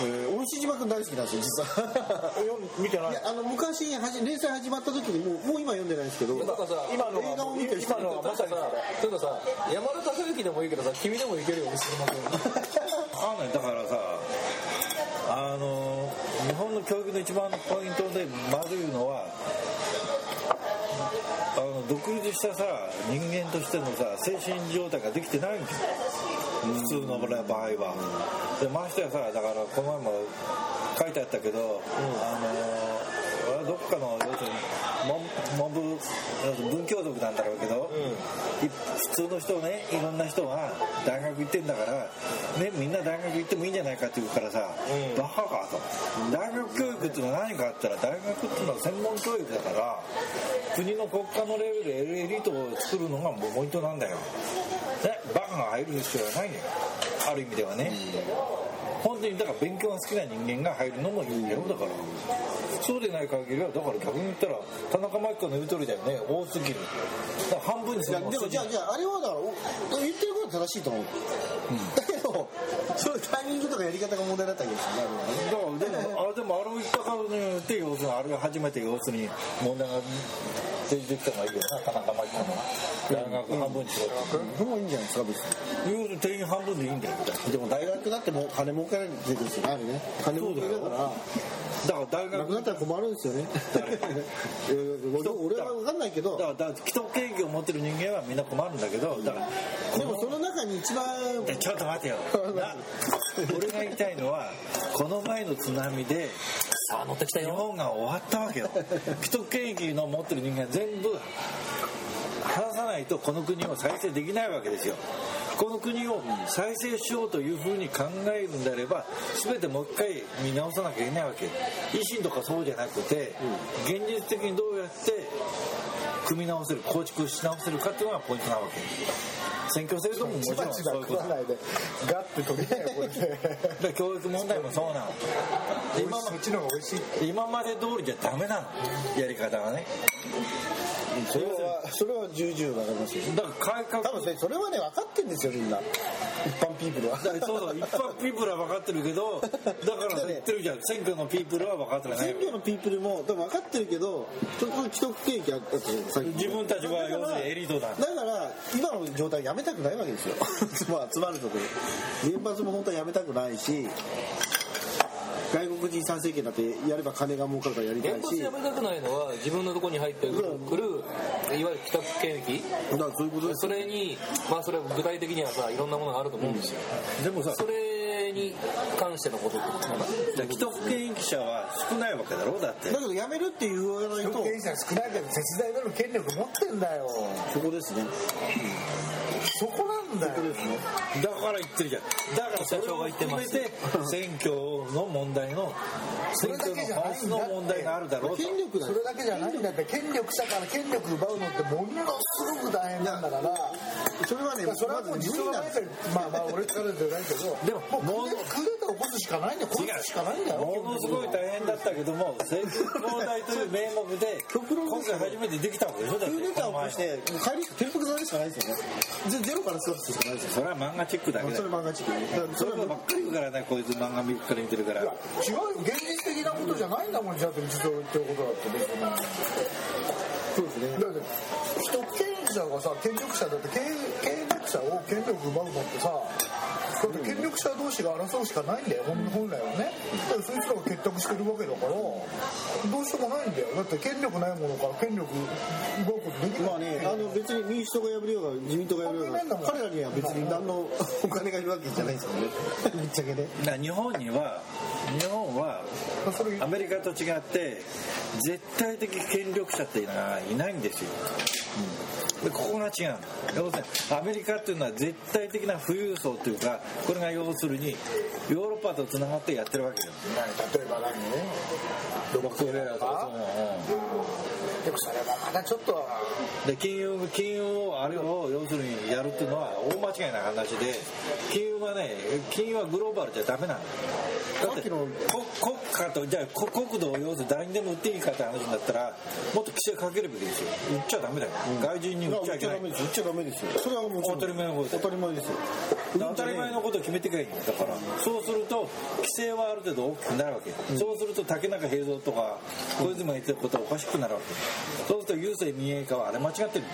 Speaker 4: えー俺牛島君大好きなんですよ実は。
Speaker 6: よ見てない？
Speaker 4: いやあの昔はじ連載始まった時にもうもう今読んでないんですけど。
Speaker 5: なんかさ
Speaker 6: 今の
Speaker 4: 映画を見てる人
Speaker 6: 今のはまさにそれ。
Speaker 5: 例えばさ山田孝之でもいいけどさ君でもいけるよ西島君
Speaker 3: あのねだからさあの日本の教育の一番のポイントでまずいのはあの独立したさ人間としてのさ精神状態ができてないんですよ。普通の場合は。でましてやさだからこの前も書いてあったけど、あの俺はどっかの要するに文文部文教族なんだろうけど、い普通の人ねいろんな人は大学行ってんだから、ね、みんな大学行ってもいいんじゃないかって言うからさ、バカかと。大学教育っていうのは何かあったら大学っていうのは専門教育だから国の国家のレベルでエリートを作るのがポイントなんだよ、ね、バカが入る必要はないんだよ。ある意味ではね、本当にだから勉強が好きな人間が入るのもいいんだよだからそうでない限りはだから逆に言ったら田中真紀子の言う通りだよね多すぎるだから半分にするの
Speaker 4: でもじゃあじゃああれはだからお言ってることは正しいと思う、だけどそういうタイミングとかやり方が問題だったわけですよね。
Speaker 3: だからでもあれでもあれを言ったからによって要するにあれが初めて要するに問題が提示できた方がいいよな田中真紀子の大学半分にしろって
Speaker 4: でもいいんじゃないですか別に
Speaker 3: 要す定員半分でいいんだよみたいな
Speaker 4: でも大学だってもう金儲けられてるんですよあれね。金儲けだから。
Speaker 3: だから大学
Speaker 4: なくなったら困るんですよね。俺 俺は分かんないけど。
Speaker 3: だから既得権益を持ってる人間はみんな困るんだけどだから
Speaker 4: でもその中に一番
Speaker 3: えちょっと待てよ。な俺が言いたいのはこの前の津波で
Speaker 5: さあ乗ってきた
Speaker 3: 日
Speaker 5: よ
Speaker 3: 本が終わったわけよ。既得権益の持ってる人間全部話さないとこの国を再生できないわけですよこの国を再生しようというふうに考えるんであれば全てもう一回見直さなきゃいけないわけ。維新とかそうじゃなくて現実的にどうやって組み直せる構築し直せるかっていうのがポイントなわけ。選挙制度ももちろんそういうこと
Speaker 4: ないでガッて取りないよこれ。で
Speaker 3: で教育問題もそうなの。今ま
Speaker 4: そっちの方が美味しい。
Speaker 3: 今まで通りじゃダメなの。やり方がね。
Speaker 4: それはそれは重々わかりますよ。
Speaker 3: だから改革。
Speaker 4: 多分ねそれはね分かってんですよみんな。一般ピープルは。
Speaker 3: そうそう。一般ピープルは分かってるけどだから言ってるじゃん。選挙のピープルは分かってない。
Speaker 4: 選挙のピープルも多分分かってるけどちょっと既得権益あったじゃんさっき
Speaker 3: 自分たちは要するにエリートだ。
Speaker 4: だから今の状態やめたくないわけですよ。まあつまるところ原発も本当はやめたくないし外国人参政権だってやれば金が儲かるからやりた
Speaker 5: 原
Speaker 4: いし。
Speaker 5: 発やめたくないのは自分のところに入ってくるくるいわゆる既得権益
Speaker 4: だからそういうことです
Speaker 5: それにまあそれは具体的にはさいろんなものがあると思うんですよ、
Speaker 3: でもさ
Speaker 5: それに関してのことってことかな
Speaker 3: 既得権益者は少ないわけだろうだって。
Speaker 4: だけどやめるって言わないと
Speaker 7: 権者少ないけど絶大なる権力持ってんだよ。
Speaker 4: そこですね。
Speaker 7: そこなんだよ。
Speaker 3: だから言ってるじゃん。だからそれを含めて選挙の問題の選挙の本質の問題があるだろうと。
Speaker 4: 権力だ
Speaker 7: それだけじゃないんだって。権力者から権力奪うのってものすごく大変なんだから
Speaker 4: それはね
Speaker 7: それはもう自分がまあまあ俺からじゃないけど。
Speaker 3: でも
Speaker 7: もうクーデター起こすしかないんだよ。こいつしかないんだよ。
Speaker 3: ものすごい大変だったけども政治交代という名目で今回初めてできたわけでしょだって
Speaker 4: クーデターを起こして帰り転覆されるしかないですよね。ゼゼロからスタートするしかないですよ。
Speaker 3: それは漫画チックだけだ
Speaker 4: それ
Speaker 3: よ
Speaker 4: 漫画チック
Speaker 3: そればっかり言うからねこいつ漫画見るから見てるから。
Speaker 7: 違うよ。現実的なことじゃないんだもんじゃあって一度言ってることだって。
Speaker 4: そうですね。
Speaker 7: だって既者がさ権力者だって権権力者を権力奪うのってさだって権力者同士が争うしかないんだよ。本本来はね。だからそいつらが結託してるわけだからどうしようもないんだよ。だって権力ないものから権力奪うことできない。
Speaker 4: まあね、あの別に民主党が破れようが自民党が破れようが彼らには別に何の お金がいるわけじゃないですよね。ぶっちゃけね。
Speaker 3: だから日本には日本はアメリカと違って絶対的権力者っていうのがいないんですよ、でここが違う要するにアメリカっていうのは絶対的な富裕層というかこれが要するにヨーロッパとつながってやってるわけよ。
Speaker 7: 例えば何？ロボットレーラーとかでもそれはまだちょっと。
Speaker 3: で金融金融をあれを要するにやるっていうのは大間違いな話で金融はね金融はグローバルじゃダメなの。だってこ国家とじゃあこ国土を要するに誰にでも売っていいかって話になったらもっと規制かけるべきですよ。売っちゃダメだよ、外人に売っちゃいけない。
Speaker 4: 売っちゃダメですよ。それはもう
Speaker 3: 当たり前のこと
Speaker 4: 当たり前ですよ。
Speaker 3: 当たり前のことを決めてくればいいんだからそうすると規制はある程度大きくなるわけ、そうすると竹中平蔵とか小泉が言ってることはおかしくなるわけそうすると郵政民営化はあれ間違ってる。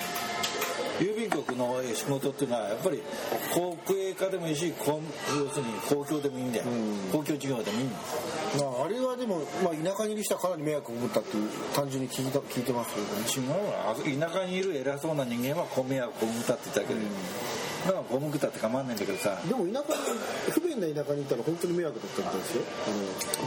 Speaker 3: 郵便局の仕事っていうのはやっぱり国営化でもいいし公要するに公共でもいいんだよ、公共事業でもいいんだよ。
Speaker 4: まああれはでも、まあ、田舎にいる人はかなり迷惑を被ったっていう単純に聞いた聞いてますけどね。
Speaker 3: 違うわ。田舎にいる偉そうな人間は米は小麦たって言ったけど、だから小麦たって構わないんだけどさ。
Speaker 4: でも田舎に不便な田舎にいたら本当に迷惑だったみたいですよ。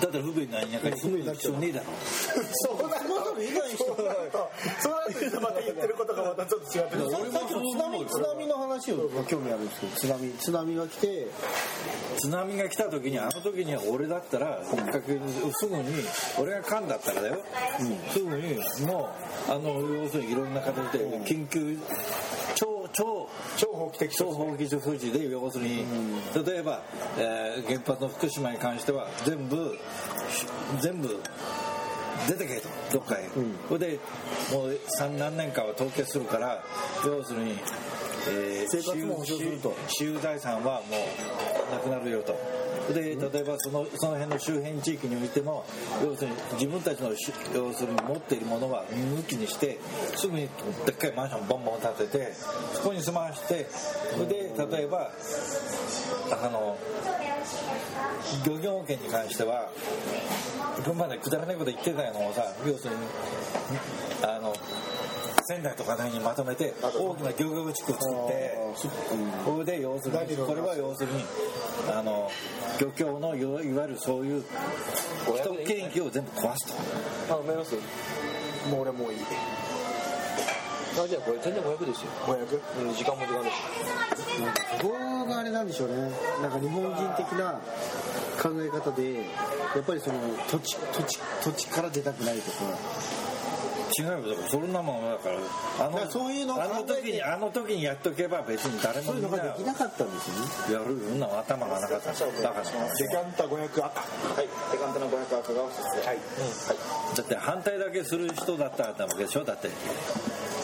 Speaker 3: だって不便な田舎に住む必要ねえだろ。
Speaker 7: そうな
Speaker 4: の以外に
Speaker 7: そうなるとそうなるとまた言ってることがまたちょっと違って。
Speaker 4: さっきの津波津波の話を興味あるんですけど津波津波が来て
Speaker 3: 津波が来た時にあの時には俺だったらすぐに俺が噛んだったらだよ、すぐにもうあの要するにいろんな形で緊急超超
Speaker 7: 超法規的
Speaker 3: 超法規措置で要するに、例えば、えー原発の福島に関しては全部全部出てけとどっかへ、それでもう三何年かは凍結するから要するに、えー
Speaker 4: 生活も保障すると。
Speaker 3: 私有財産はもうなくなるよと。で例えばそのその辺の周辺地域においても要するに自分たちのし要するに持っているものは抜きにしてすぐにでっかいマンションボンボン建ててそこに住まわしてそれで例えばあの漁業権に関しては群馬でくだらないこと言ってたのをさ要するにあの仙台とかのにまとめて大きな漁業地区を作ってこれで要するにこれは要するにあの漁協のいわゆるそういう既得権益を全部壊すと。
Speaker 5: あ埋めます
Speaker 4: もう俺もういい。
Speaker 8: あじゃあこれ全然500ですよ。
Speaker 7: 500?
Speaker 8: うん時間も時間です。
Speaker 4: があれなんでしょうね。なんか日本人的な考え方でやっぱりその土地土地土地から出たくないとか。
Speaker 3: 違うよだからそんなもんだからあの
Speaker 4: だからそういうのを
Speaker 3: あの時にあの時にやっとけば別に誰も
Speaker 4: そういうのができなかったんですよね。
Speaker 3: やるそんなの頭がなかっただから
Speaker 7: デカンタ500赤
Speaker 9: はい。デカンタの500赤がおすすめはい、
Speaker 3: だって反対だけする人だったわけでしょ？だって。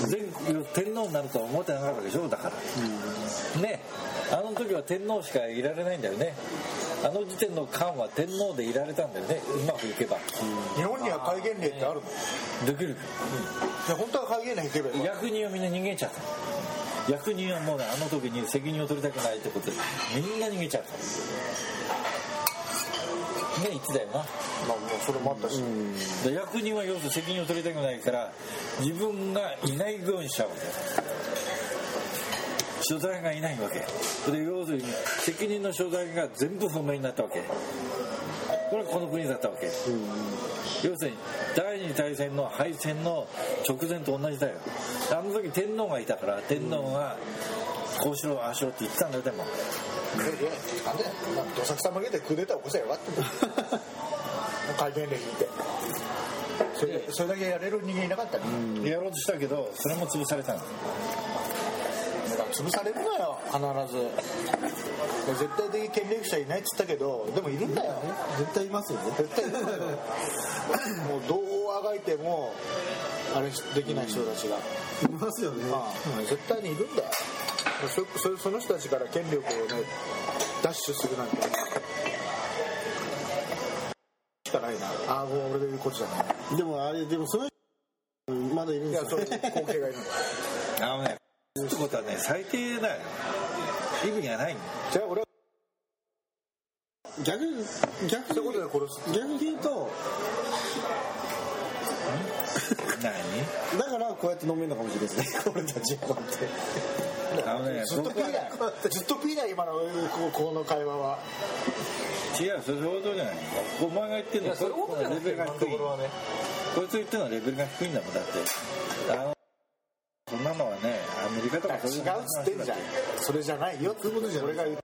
Speaker 3: 全天皇になるとは思ってなかったわけでしょ？だから、ね。あの時は天皇しかいられないんだよねあの時点の漢は天皇でいられたんだよね。うまくいけば。
Speaker 7: 日本には戒厳令ってあるの？
Speaker 3: できる。
Speaker 7: で本当は戒厳令いけばいい。
Speaker 3: 役人はみんな逃げちゃった。役人はもうねあの時に責任を取りたくないってことで。みんな逃げちゃった。ね言ってたよな。
Speaker 7: まあもうそれもあったし、
Speaker 3: で役人は要するに責任を取りたくないから自分がいないようにしちゃうわけ所在がいないわけ。で要するに責任の所在が全部不明になったわけ。これはこの国だったわけ、要するに第二次大戦の敗戦の直前と同じだよ。あの時天皇がいたから天皇がこうしろああしろって言ってたんだよでも。
Speaker 7: それでなんでなんかどさくさ負けてクーデター起こせばよかったんだ戒厳令引いてそれそれだけやれる人間いなかったね、
Speaker 3: やろうとしたけどそれも潰されたんだ
Speaker 7: だ潰されるのよ必ず。絶対的権力者いないっつったけどでもいるんだよ。
Speaker 4: 絶対いますよ。ね
Speaker 7: 絶対いるもうどうあがいてもあれできない人たちが、
Speaker 4: いますよね。
Speaker 7: まあ、絶対にいるんだよ。そそその人たちから権力をね奪取するなんて。しかないな。ああもう俺が言うことじゃない。
Speaker 4: でもあれでもそういうまだいるん
Speaker 7: い
Speaker 4: ですよ。
Speaker 7: やそういう光景がいる。
Speaker 3: あのねってことはね最低だよ。意味がないんだよ
Speaker 7: じゃあ俺は
Speaker 4: 逆に逆に逆に言うと
Speaker 3: 何？
Speaker 4: だからこうやって飲めるのかもしれない。ですね俺たちはこうやって。
Speaker 3: あのね
Speaker 7: ずっとピーだよずっとピーだよ今のここの会話は。
Speaker 3: 違うそういうことじゃない？お前が言ってるのは
Speaker 8: そういうことじゃな
Speaker 3: レベルが低い
Speaker 8: ところはね。
Speaker 3: こいつ言ってるのはレベルが低いんだもんだって。あのそんなのはねメリカとか
Speaker 7: 違うっつってんじゃんそれじゃないよ。って俺が言う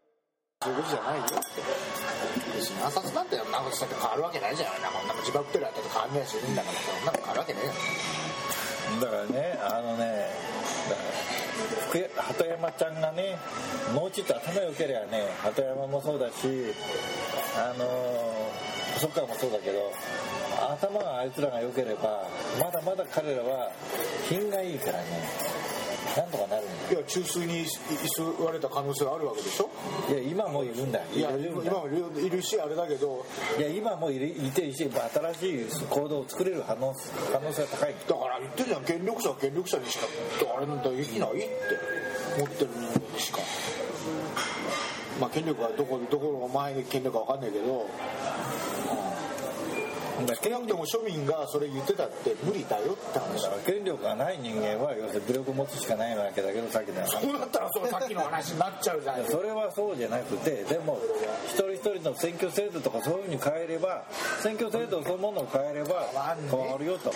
Speaker 7: そういうことじゃないよって別に暗殺なんてなんかしたって変わるわけないじゃんなんかこんなも自爆テロやったって変わんないしいるんだからそんなの変わるわけねえよ
Speaker 3: だからねあのね鳩山ちゃんがねもうちょっと頭良ければね鳩山もそうだしあの細川もそうだけど頭があいつらが良ければまだまだ彼らは品がいいからねなんとかなるんだ
Speaker 7: いや中枢に居座れた可能性があるわけでしょ？
Speaker 3: いや今もいるんだ。
Speaker 7: いや今もいるしあれだけど。
Speaker 3: いや今もいるいてるし新しい行動を作れる可能可能性が高い。
Speaker 7: だから言ってるじゃん権力者は権力者にしかあれなんだできないって。持ってる人間にしか。まあ権力はどこどこの前に権力か分かんないけど。
Speaker 3: だ
Speaker 7: 少なくとも庶民がそれ言ってたって無理だよって話。
Speaker 3: から権力がない人間は要するに武力を持つしかないわけだけどさっきの話
Speaker 7: そうなったらそのさっきの話になっちゃうじゃない
Speaker 3: それはそうじゃなくてでも一人一人の選挙制度とかそういうふうに変えれば選挙制度そのものを変えれば変わるよと。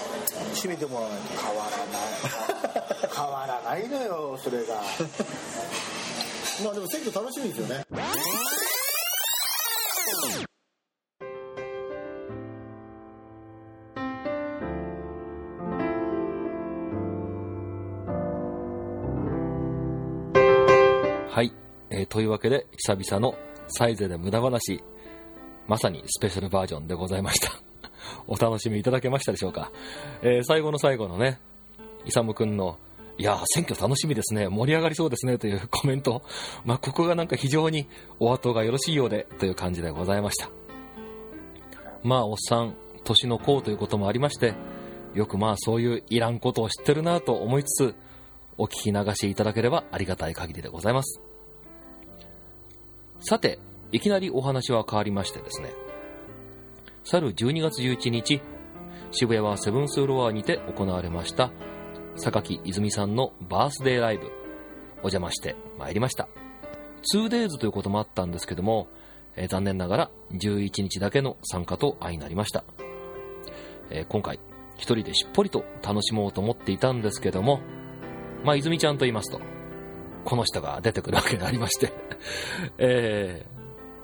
Speaker 7: 締めてもらわない。と変わらない。変わらないのよそれが。
Speaker 4: まあでも選挙楽しみですよね
Speaker 2: というわけで久々のサイゼで無駄話まさにスペシャルバージョンでございました。お楽しみいただけましたでしょうか、えー最後の最後のねイサムくんのいやー選挙楽しみですね盛り上がりそうですねというコメント。まあここがなんか非常にお後がよろしいようでという感じでございました。まあおっさん年の功ということもありましてよくまあそういういらんことを知ってるなと思いつつお聞き流しいただければありがたい限りでございます。さて、いきなりお話は変わりましてですね、去る12月11日、渋谷はセブンスフロアにて行われました、榊泉さんのバースデーライブ、お邪魔してまいりました。2days ということもあったんですけども、えー残念ながら11日だけの参加と相なりました。えー今回、一人でしっぽりと楽しもうと思っていたんですけども、まあ、泉ちゃんと言いますと、この人が出てくるわけがありまして、え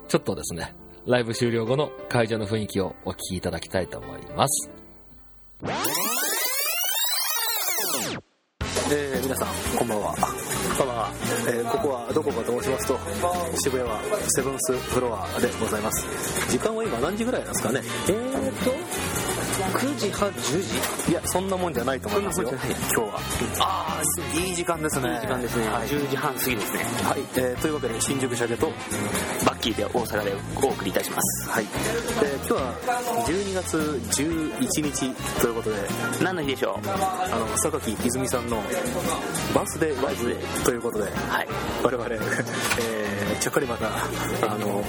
Speaker 2: ー、ちょっとですね、ライブ終了後の会場の雰囲気をお聞きいただきたいと思います。
Speaker 8: えー皆さんこんばんは。こんばんは、えーここはどこかと申しますと渋谷はセブンスフロアでございます。時間は今何時ぐらいなんですかね。えーと9時半10時？いやそんなもんじゃないと思いますよ今日は。ああいい時間ですね。いい時間ですね、はい、10時半過ぎですね。はい、えーというわけで新宿シャケとバッキーで大阪でお送りいたします。はい、えー今日は12月11日ということで何の日でしょう？あの榊泉さんのバースデーライブということで、はい、我々、えー、ちょっかりまたあの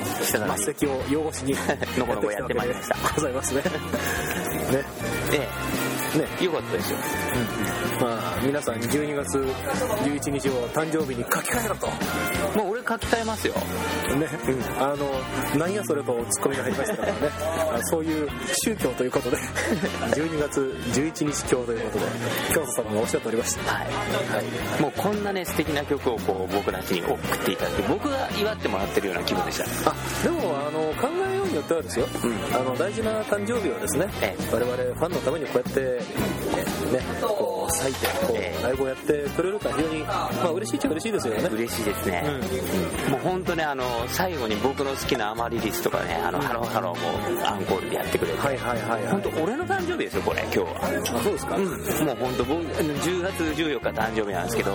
Speaker 8: 末席を擁護しにの このこやってまいりました。ございますね。ね。ええねよかったですよ、うん、まあ皆さん12月11日を誕生日に書き換えろと。もう俺書き換えますよ。ね、うん、あのなんやそれとツッコミが入りましたからね。あそういう宗教ということで。12月11日教ということで。教祖様がおっしゃっておりました。はい、はい、
Speaker 10: もうこんなね素敵な曲をこう僕たちに送っていただいて僕が祝ってもらってるような気分でした。
Speaker 8: あでもあのよってはですよ、あの大事な誕生日をですね、我々ファンのためにこうやってねこう割いてこうライブをやってくれるから非常にまあ嬉しいっちゃ嬉しいですよね。
Speaker 10: 嬉しいですね、もう本当ねあの最後に僕の好きなアマリリスとかねあの、ハローハローもアンコールでやってくれて。
Speaker 8: はいはいはい、
Speaker 10: 本当俺の誕生日ですよこれ今日は。
Speaker 8: あそうですか、
Speaker 10: うん、もう本当僕10月14日誕生日なんですけど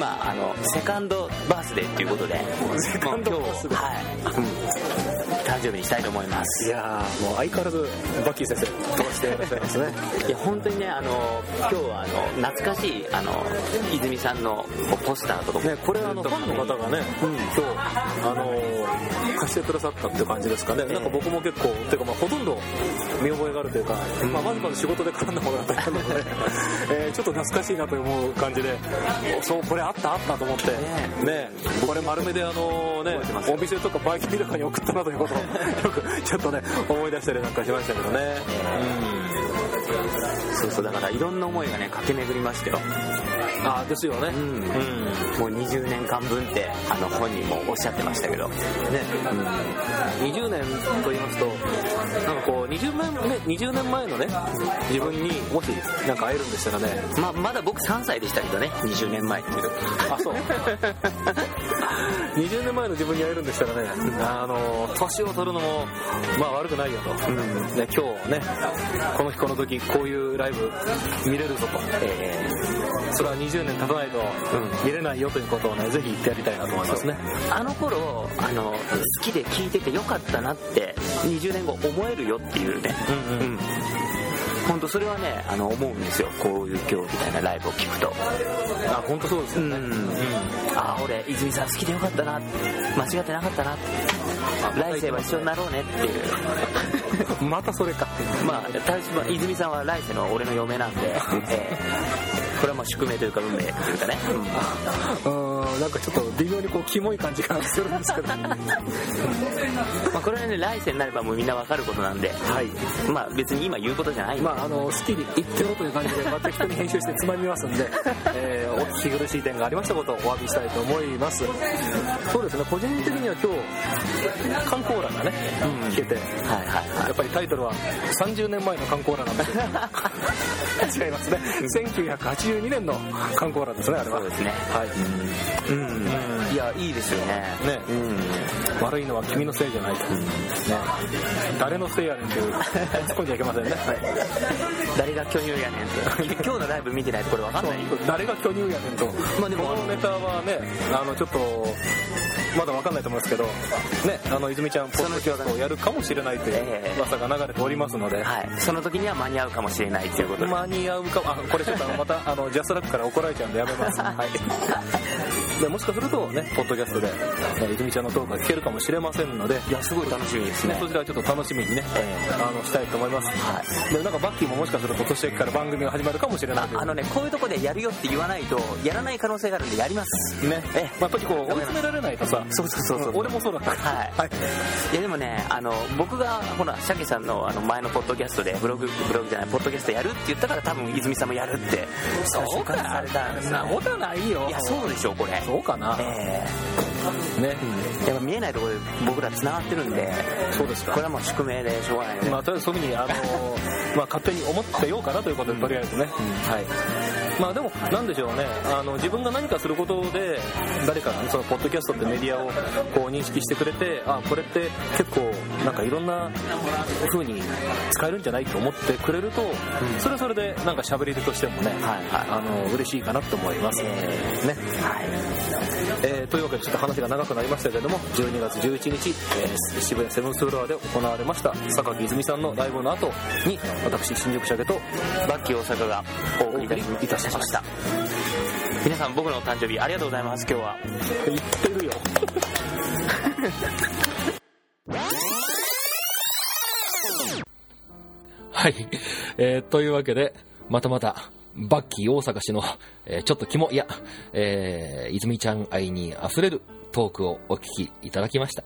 Speaker 10: まああのセカンドバースデーっていうことで
Speaker 8: セカンドバースデー。
Speaker 10: はい、うん誕生日にしたいと思います。
Speaker 8: いやもう相変わらずバッキー先生飛ばしていらっしゃいますね？
Speaker 10: いや本当にねあの今日はあの懐かしいあの泉さんのポスターとか
Speaker 8: ねこれあのファンの方がね、うん、今日あの貸してくださったっていう感じですかね、えー、なんか僕も結構ていうかまあほとんど見覚えがあるというか、うん、まあ、まずまず仕事で絡んだものだったので、えー、ちょっと懐かしいなと思う感じでそうこれあったあったと思って。ねねこれ丸めであのねお店とかバイキンとかに送ったなということを よくちょっとね思い出したりなんかしましたけどね、
Speaker 10: うん、そうそうだからいろんな思いがね駆け巡りましたよ
Speaker 8: あですよね、うん、
Speaker 10: うん、もう20年間分ってあの本人もおっしゃってましたけど。ね、
Speaker 8: うん、20年と言いますとなんかこう20年,、ね、20年前のね自分にもしなんか会えるんでしたらね。
Speaker 10: ままだ僕3歳でしたけどね。20年前っていう。
Speaker 8: あそう。20年前の自分に会えるんでしたらね、あの年を取るのもまあ悪くないよと、うん。ね、今日ねこの日この時こういうライブ見れるぞと、えー、それは20年経たないと見れないよということをねぜひ言ってやりたいなと思いますね。
Speaker 10: あの頃あの好きで聴いててよかったなって20年後思えるよっていうね、うん、うん。うん。本当それはねあの思うんですよ。こういう今日みたいなライブを聞くと。
Speaker 8: あ本当そうですよね、うん。うん、
Speaker 10: あ俺泉さん好きでよかったな。間違ってなかったな。来世は一緒になろうねっていう。
Speaker 8: またそれか。
Speaker 10: まあ私は泉さんは来世の俺の嫁なんで、えーこれはまあ宿命というか運命というかね。
Speaker 8: うん。なんかちょっと微妙にこうキモい感じがするんですけど。
Speaker 10: まあこれはね来世になればもうみんなわかることなんで、はい、まあ別に今言うことじゃない。
Speaker 8: まああの好きに言ってろという感じでまた適当に編集してつまみますんで、えー、お聞き苦しい点がありましたことをお詫びしたいと思います。そうですね個人的には今日観光欄がね、うん、聞けて、はいはいはい、やっぱりタイトルは30年前の観光欄なんです。違いますね。1980 82年の観光欄ですねあれは。
Speaker 10: そうですね。
Speaker 8: はい
Speaker 10: うん、うん、いやいいですよね。
Speaker 8: ね、うん、悪いのは君のせいじゃないと、うん、ね。誰のせいやねんって突っ込んじゃいけませんね、はい、
Speaker 10: 誰が巨乳やねんって。今日のライブ見てないとこれわかんない？
Speaker 8: 誰が巨乳やねんと。まあでもこのネタはねあのちょっとまだわかんないと思いますけど、ね、あの泉ちゃん、ポッドキャストをやるかもしれないという噂が流れておりますので、
Speaker 10: はい、その時には間に合うかもしれないということで、
Speaker 8: 間に合うかあこれちょっとまたあのジャスラックから怒られちゃうんでやめます。はい
Speaker 2: でもしかするとねポッドキャストでえー泉ちゃんのトークが聞けるかもしれませんので
Speaker 10: いやすごい楽しみですね。
Speaker 2: そちらはちょっと楽しみにね、あのしたいと思います、
Speaker 10: はい。
Speaker 2: でなんかバッキーももしかすると年明けから番組が始まるかもしれない
Speaker 10: あのねこういうとこでやるよって言わないとやらない可能性があるんでやります。
Speaker 2: ね、
Speaker 10: え。え
Speaker 2: まあ、やっぱりこう追い詰められないとさ
Speaker 10: そうそうそうそう。
Speaker 2: 俺もそうだった。
Speaker 10: はい、い、やでもねあの僕がほらシャケさんのあの前のポッドキャストでブログブログじゃないポッドキャストやるって言ったから多分泉さんもやるって
Speaker 2: そうか。
Speaker 10: されたんです
Speaker 2: そんなことはないよ。
Speaker 10: いやそうでしょこれ
Speaker 2: そうかな、
Speaker 10: え
Speaker 2: ね、
Speaker 10: えやっぱ見えないところで僕ら繋がってるんで
Speaker 2: そうですか。
Speaker 10: これはもう宿命でしょうがないよね、
Speaker 2: まあ、とりあえずそういうふうに、あのまあ、勝手に思ってようかなということで、とりあえずね。はい。まあでも、なんでしょうね。あの、自分が何かすることで、誰かその、ポッドキャストってメディアを、こう、認識してくれて、あ、これって結構、なんかいろんな風に使えるんじゃないと思ってくれると、それはそれで、なんか喋り手としてもね、あの、嬉しいかなと思います。ね。えーというわけでちょっと話が長くなりましたけれども12月11日、えー渋谷セブンスフロアで行われました榊泉さんのライブの後に私新宿社家と
Speaker 10: バッキー大阪がお送りいたし
Speaker 2: いたしました。
Speaker 10: 皆さん僕の誕生日ありがとうございます。今日は。
Speaker 2: 言ってるよ。はい、えーというわけでまたまたバッキー大阪氏の、えーちょっと肝いや、えー泉ちゃん愛に溢れるトークをお聞きいただきました。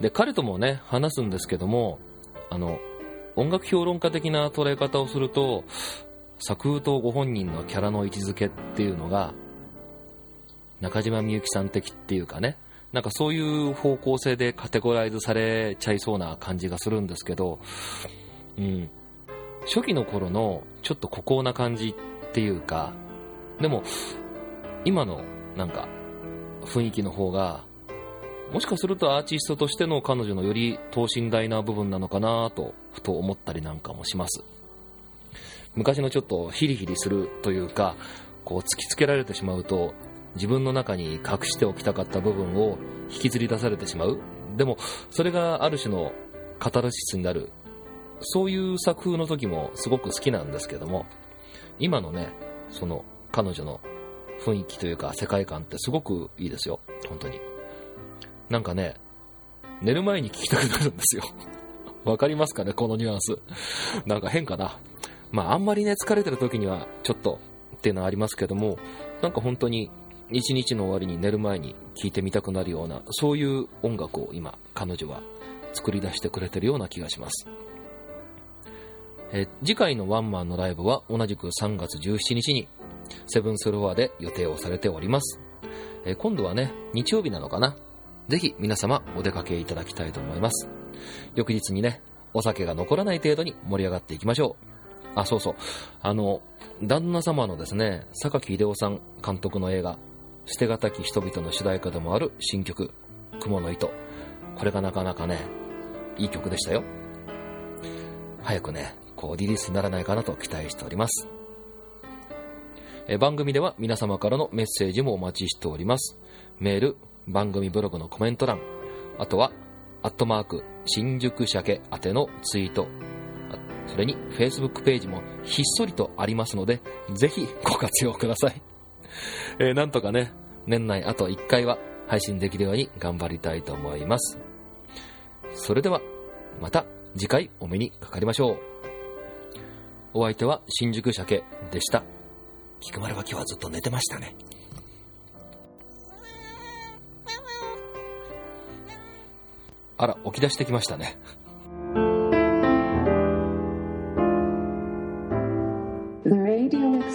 Speaker 2: で彼ともね話すんですけどもあの音楽評論家的な捉え方をすると作風とご本人のキャラの位置づけっていうのが中島みゆきさん的っていうかね。なんかそういう方向性でカテゴライズされちゃいそうな感じがするんですけど、うん、初期の頃のちょっと孤高な感じっていうかでも今のなんか雰囲気の方がもしかするとアーティストとしての彼女のより等身大な部分なのかなとふと思ったりなんかもします。昔のちょっとヒリヒリするというかこう突きつけられてしまうと自分の中に隠しておきたかった部分を引きずり出されてしまう。でもそれがある種のカタルシスになる。そういう作風の時もすごく好きなんですけども今のねその彼女の雰囲気というか世界観ってすごくいいですよ。本当に。なんかね寝る前に聞きたくなるんですよ。わかりますかねこのニュアンス。なんか変かな。まああんまりね疲れてる時にはちょっとっていうのはありますけどもなんか本当に一日の終わりに寝る前に聴いてみたくなるようなそういう音楽を今彼女は作り出してくれてるような気がします。え次回のワンマンのライブは同じく3月17日にセブンスロアで予定をされております、え今度はね日曜日なのかな？ぜひ皆様お出かけいただきたいと思います。翌日にねお酒が残らない程度に盛り上がっていきましょう。あそうそう。あの旦那様のですね榊秀夫さん監督の映画「捨てがたき人々」の主題歌でもある新曲「雲の糸」これがなかなかねいい曲でしたよ。早くねこうリリースにならないかなと期待しております。え番組では皆様からのメッセージもお待ちしております。メール番組ブログのコメント欄あとはアットマーク新宿鮭宛てのツイートそれに Facebook ページもひっそりとありますのでぜひご活用ください、えーなんとかね年内あと1回は配信できるように頑張りたいと思います。それではまた次回お目にかかりましょう。お相手は新宿鮭でした。菊丸は今日はずっと寝てましたね。あら起き出してきましたね。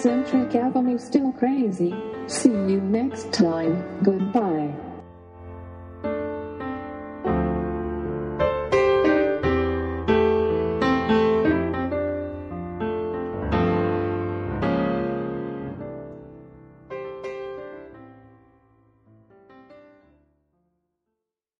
Speaker 1: Radio eccentric avenue still crazy. See you next time. Goodbye.